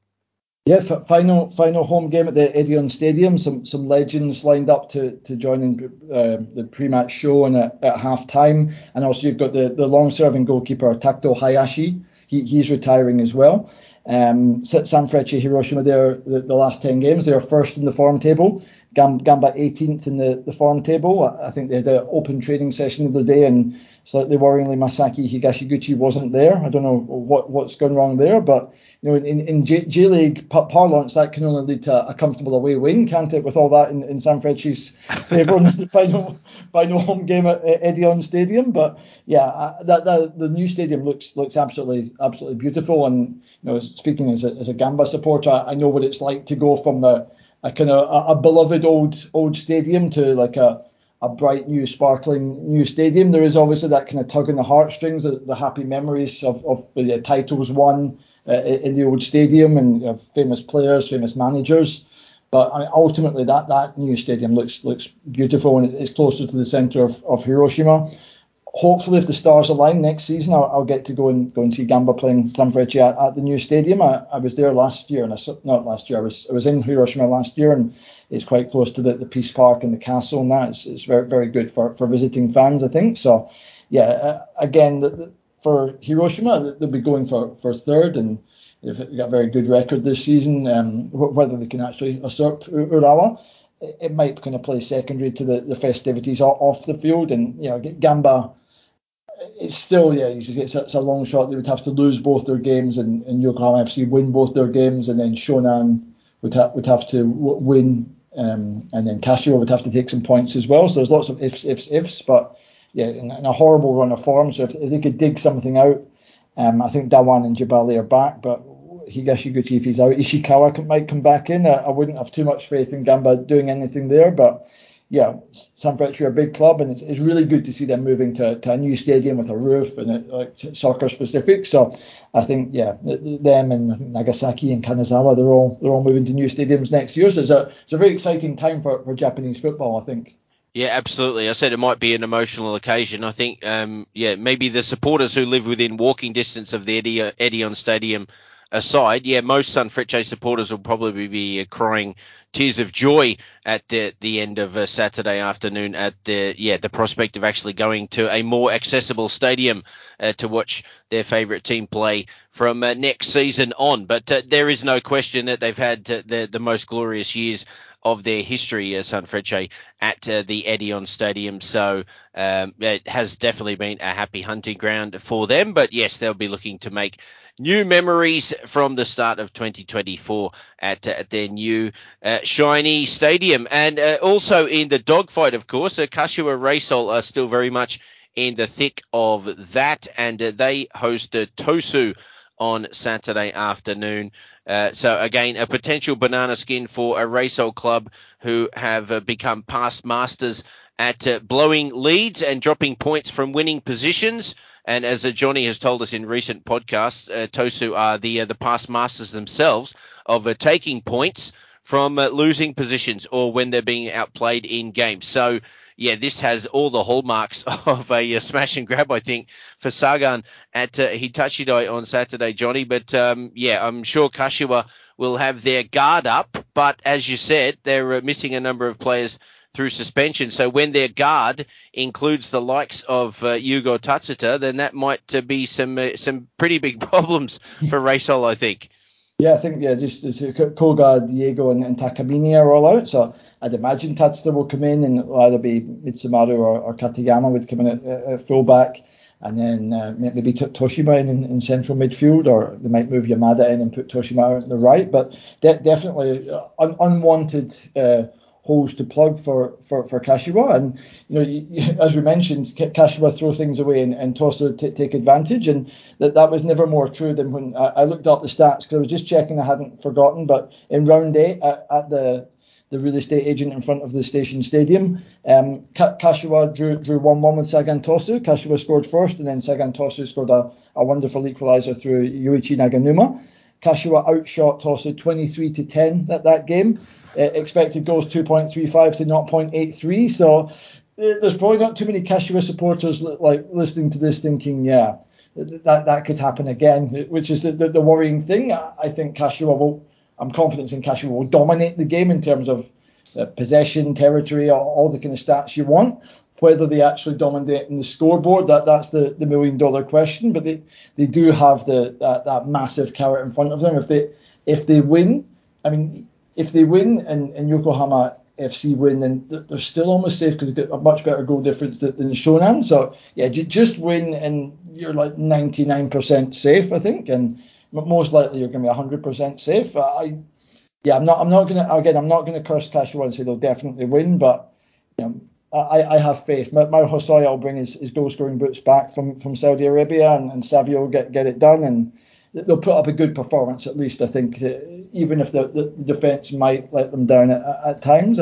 Yeah, final final home game at the Edion Stadium. Some some legends lined up to to join in uh, the pre-match show and at, at half time. And also you've got the, the long-serving goalkeeper Takuto Hayashi. He, he's retiring as well. Um, Sanfrecce Hiroshima, they're the, the, last 10 games. They're first in the form table. Gamba 18th in the, the form table. I think they had an open training session the other day and slightly worryingly, Masaki Higashiguchi wasn't there. I don't know what what's gone wrong there, but you know, in, in J, League parlance, that can only lead to a comfortable away win, can't it? With all that in, in Sanfrecce's favour in the final final home game at, at Edion Stadium. But yeah, uh, that, that the new stadium looks looks absolutely absolutely beautiful. And you know, speaking as a, as a Gamba supporter, I know what it's like to go from the a kind of a, a beloved old old stadium to like a a bright new sparkling new stadium. There is obviously that kind of tug in the heartstrings, the, the happy memories of, of the titles won uh, in the old stadium and you know, famous players, famous managers. But I mean, ultimately, that, that new stadium looks looks beautiful and it's closer to the centre of, of Hiroshima. Hopefully, if the stars align next season, I'll, I'll get to go and go and see Gamba playing Sanfrecce at, at the new stadium. I, I was there last year, and I not last year. I was I was in Hiroshima last year, and it's quite close to the, the Peace Park and the castle, and that it's, it's very very good for, for visiting fans, I think. So, yeah, uh, again, the, the, for Hiroshima. They'll be going for, for third, and they've got a very good record this season. Um, whether they can actually usurp Urawa, it might kind of play secondary to the, the festivities off the field. And you know, Gamba, it's still yeah, it's, it's a long shot. They would have to lose both their games, and, and Yokohama FC win both their games, and then Shonan would have would have to win, um, and then Kashiwa would have to take some points as well. So there's lots of ifs, ifs, ifs, but yeah, in, in a horrible run of form. So if, if they could dig something out, um, I think Dawhan and Jebali are back, but Higashiguchi, if he's out, Ishikawa might come back in. I, I, wouldn't have too much faith in Gamba doing anything there, but yeah, Sanfrecce are a big club, and it's, it's really good to see them moving to, to a new stadium with a roof and it, like soccer specific. So I think yeah, them and Nagasaki and Kanazawa, they're all they're all moving to new stadiums next year. So it's a it's a very exciting time for, for Japanese football, I think. Yeah, absolutely. I said it might be an emotional occasion. I think, um, yeah, maybe the supporters who live within walking distance of the Edion Stadium aside, yeah, most Sanfrecce supporters will probably be crying tears of joy at the, the end of uh, Saturday afternoon at the yeah the prospect of actually going to a more accessible stadium uh, to watch their favourite team play from uh, next season on. But uh, there is no question that they've had uh, the the most glorious years of their history, uh, Sanfrecce, at uh, the Edion Stadium. So um, it has definitely been a happy hunting ground for them. But yes, they'll be looking to make new memories from the start of 2024 at, at their new uh, shiny stadium. And uh, also in the dogfight, of course, uh, Kashiwa Reysol are still very much in the thick of that, and uh, they host uh, Tosu on Saturday afternoon. Uh, so again, a potential banana skin for a Reysol club who have uh, become past masters at uh, blowing leads and dropping points from winning positions. And as uh, Johnny has told us in recent podcasts, uh, Tosu are the the past masters themselves of taking points from losing positions or when they're being outplayed in games. So yeah, this has all the hallmarks of a, a smash and grab, I think, for Sagan at uh, Hitachi Dai on Saturday, Johnny. But um, yeah, I'm sure Kashiwa will have their guard up. But as you said, they're uh, missing a number of players through suspension. So when their guard includes the likes of uh, Yugo Tatsuta, then that might uh, be some uh, some pretty big problems for Reysol, I think. Yeah, I think yeah, just Koga, Diego, and, and Takamine are all out. So I'd imagine Tatsuta will come in and it'll either be Mitsumaru or, or Katayama would come in at, at fullback. And then uh, maybe Toshima in, in, central midfield, or they might move Yamada in and put Toshima out on the right. But de- definitely uh, un- unwanted uh, holes to plug for, for, for Kashiwa. And, you know, as we mentioned, Kashiwa throw things away and, and Tosu t- take advantage. And that, that was never more true than when I, I looked up the stats because I was just checking, I hadn't forgotten. But in round eight at, at the the real estate agent in front of the station stadium. Um, Kashiwa drew drew one one with Sagan Tosu. Kashiwa scored first, and then Sagan Tosu scored a, a wonderful equaliser through Yoichi Naganuma. Kashiwa outshot Tosu 23 to 10 at that game. Uh, expected goals 2.35 to 0.83. So uh, there's probably not too many Kashiwa supporters like listening to this thinking, yeah, that that could happen again, which is the, the, the worrying thing. I think Kashiwa will I'm confident in Kashiwa will dominate the game in terms of uh, possession, territory, all, all, the kind of stats you want. Whether they actually dominate in the scoreboard, that that's the, the million dollar question. But they, they do have the that, that massive carrot in front of them. If they if they win, I mean, if they win and, and Yokohama FC win, then they're still almost safe because they've got a much better goal difference than, than Shonan. So yeah, just win and you're like 99% safe, I think. And most likely you're going to be 100% safe. I, yeah, I'm not. I'm not to. Again, I'm not going to curse Kashiwa and say they'll definitely win, but you know, I, I have faith. Mao Hosoya will bring his, his goal scoring boots back from, from Saudi Arabia, and, and Savio will get get it done, and they'll put up a good performance at least. I think, uh, even if the, the, defence might let them down at, at times.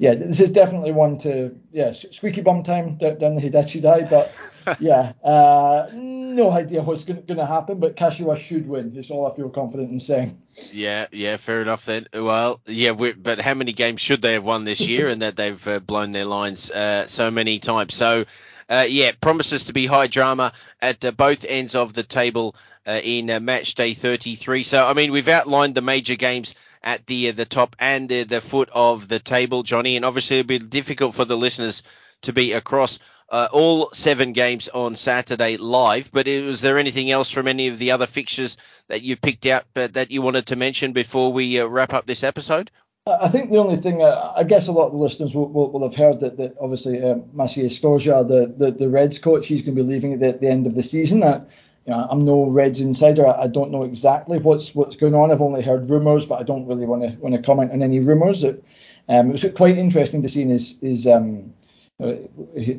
Yeah, this is definitely one to yeah squeaky bum time down the Hitachi Dai, but yeah, uh, no idea what's going to happen. But Kashiwa should win. Is all I feel confident in saying. Yeah, yeah, fair enough then. Well, yeah, but how many games should they have won this year, and that they've uh, blown their lines uh, so many times? So. Uh, yeah, promises to be high drama at uh, both ends of the table uh, in match day 33. So, I mean, we've outlined the major games at the uh, the top and the, the foot of the table, Johnny. And obviously, it'll be difficult for the listeners to be across uh, all seven games on Saturday live. But was there anything else from any of the other fixtures that you picked out that you wanted to mention before we uh, wrap up this episode? I think the only thing, uh, I guess a lot of the listeners will, will, will have heard that, that obviously uh, Maciej Skorża, the, the, the Reds coach, he's going to be leaving at the, the end of the season. Uh, you know, I'm no Reds insider. I, I, don't know exactly what's what's going on. I've only heard rumours, but I don't really want to want to comment on any rumours. Um, it was quite interesting to see in his, his um, uh,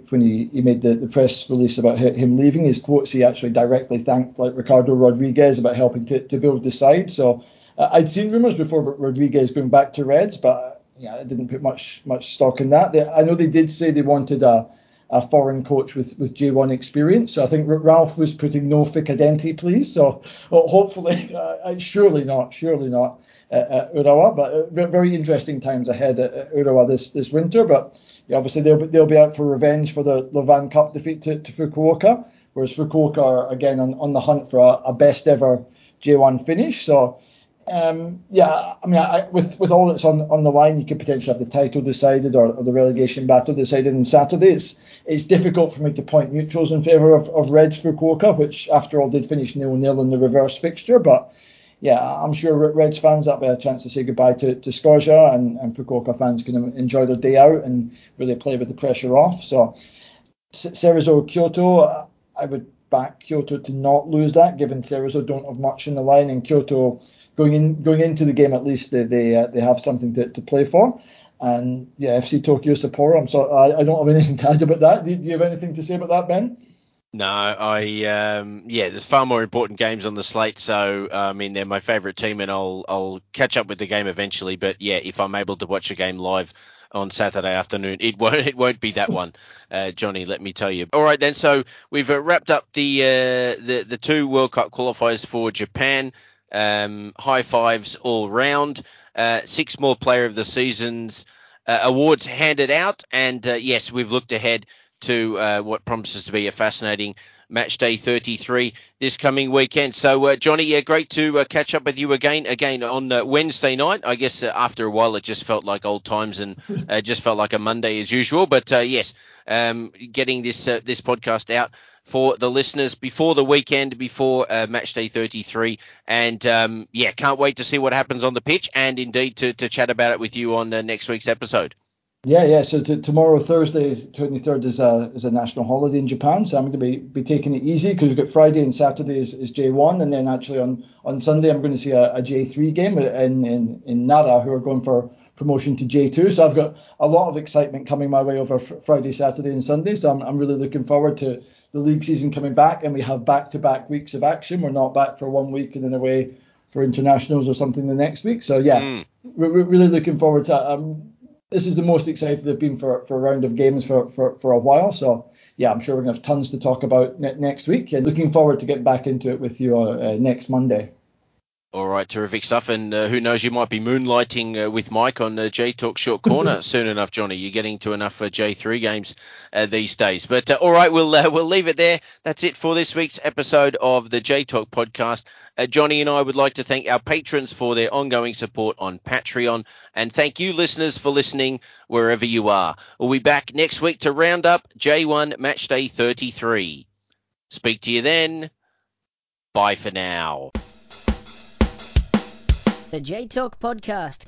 when he, he made the, the press release about him leaving, his quotes, he actually directly thanked like Ricardo Rodriguez about helping to, to build the side. So uh, I'd seen rumours before about Rodriguez going back to Reds, but yeah, I didn't put much much stock in that. They, I know they did say they wanted a, a foreign coach with, with J1 experience, so I think Ralph was putting no Ficcadenti, please. So well, hopefully, uh, surely not, surely not at Urawa. But uh, very interesting times ahead at Urawa this this winter. But yeah, obviously they'll be, they'll be out for revenge for the Levain Cup defeat to, to Fukuoka, whereas Fukuoka are again on, on the hunt for a, a best ever J1 finish. So um, yeah, I mean, I, with with all that's on on the line, you could potentially have the title decided or, or, the relegation battle decided on Saturday. It's it's difficult for me to point neutrals in favour of, of Reds Fukuoka, which after all did finish nil nil in the reverse fixture. But yeah, I'm sure Reds fans that'll be a chance to say goodbye to, to Skorża and, and Fukuoka fans can enjoy their day out and really play with the pressure off. So Cerezo Kyoto, I would back Kyoto to not lose that, given Cerezo don't have much in the line and Kyoto going in going into the game at least they they, uh, they have something to, to play for. And yeah, FC Tokyo Sapporo. I'm sorry, I, I don't have anything to add about that. Do, do you have anything to say about that, Ben? No, I um, yeah, there's far more important games on the slate. So I mean, they're my favourite team, and I'll I'll catch up with the game eventually. But yeah, if I'm able to watch a game live on Saturday afternoon, it won't it won't be that one, uh, Johnny. Let me tell you. All right then. So we've uh, wrapped up the uh, the the two World Cup qualifiers for Japan. Um, high fives all round. Uh, six more player of the seasons uh, awards handed out, and uh, yes, we've looked ahead to uh, what promises to be a fascinating match day 33 this coming weekend. So, uh, Johnny, great to catch up with you again. Again on Wednesday night. I guess after a while it just felt like old times and just felt like a Monday as usual. But yes, um, getting this this podcast out for the listeners before the weekend, before match day 33, and um, yeah, can't wait to see what happens on the pitch, and indeed to to chat about it with you on next week's episode. Yeah, yeah. So t- tomorrow, Thursday, 23rd, is a is a national holiday in Japan. So I'm going to be, be taking it easy because we've got Friday and Saturday is, is J1, and then actually on, on Sunday I'm going to see a a J3 game in, in in Nara, who are going for promotion to J2. So I've got a lot of excitement coming my way over f- Friday, Saturday, and Sunday. So I'm I'm really looking forward to the league season coming back, and we have back-to-back weeks of action. We're not back for one week and then away for internationals or something the next week. So yeah, mm. we're, we're really looking forward to. Um, this is the most excited I've been for, for a round of games for, for, for a while. So yeah, I'm sure we're gonna have tons to talk about ne- next week, and looking forward to getting back into it with you uh, next Monday. All right, terrific stuff. And uh, who knows, you might be moonlighting uh, with Mike on uh, J Talk Short Corner soon enough, Johnny. You're getting to enough uh, J3 games uh, these days. But uh, all right, we'll we'll leave it there. That's it for this week's episode of the J Talk podcast. Johnny and I would like to thank our patrons for their ongoing support on Patreon, and thank you, listeners, for listening wherever you are. We'll be back next week to round up J1 Matchday 33. Speak to you then. Bye for now. The J Talk Podcast.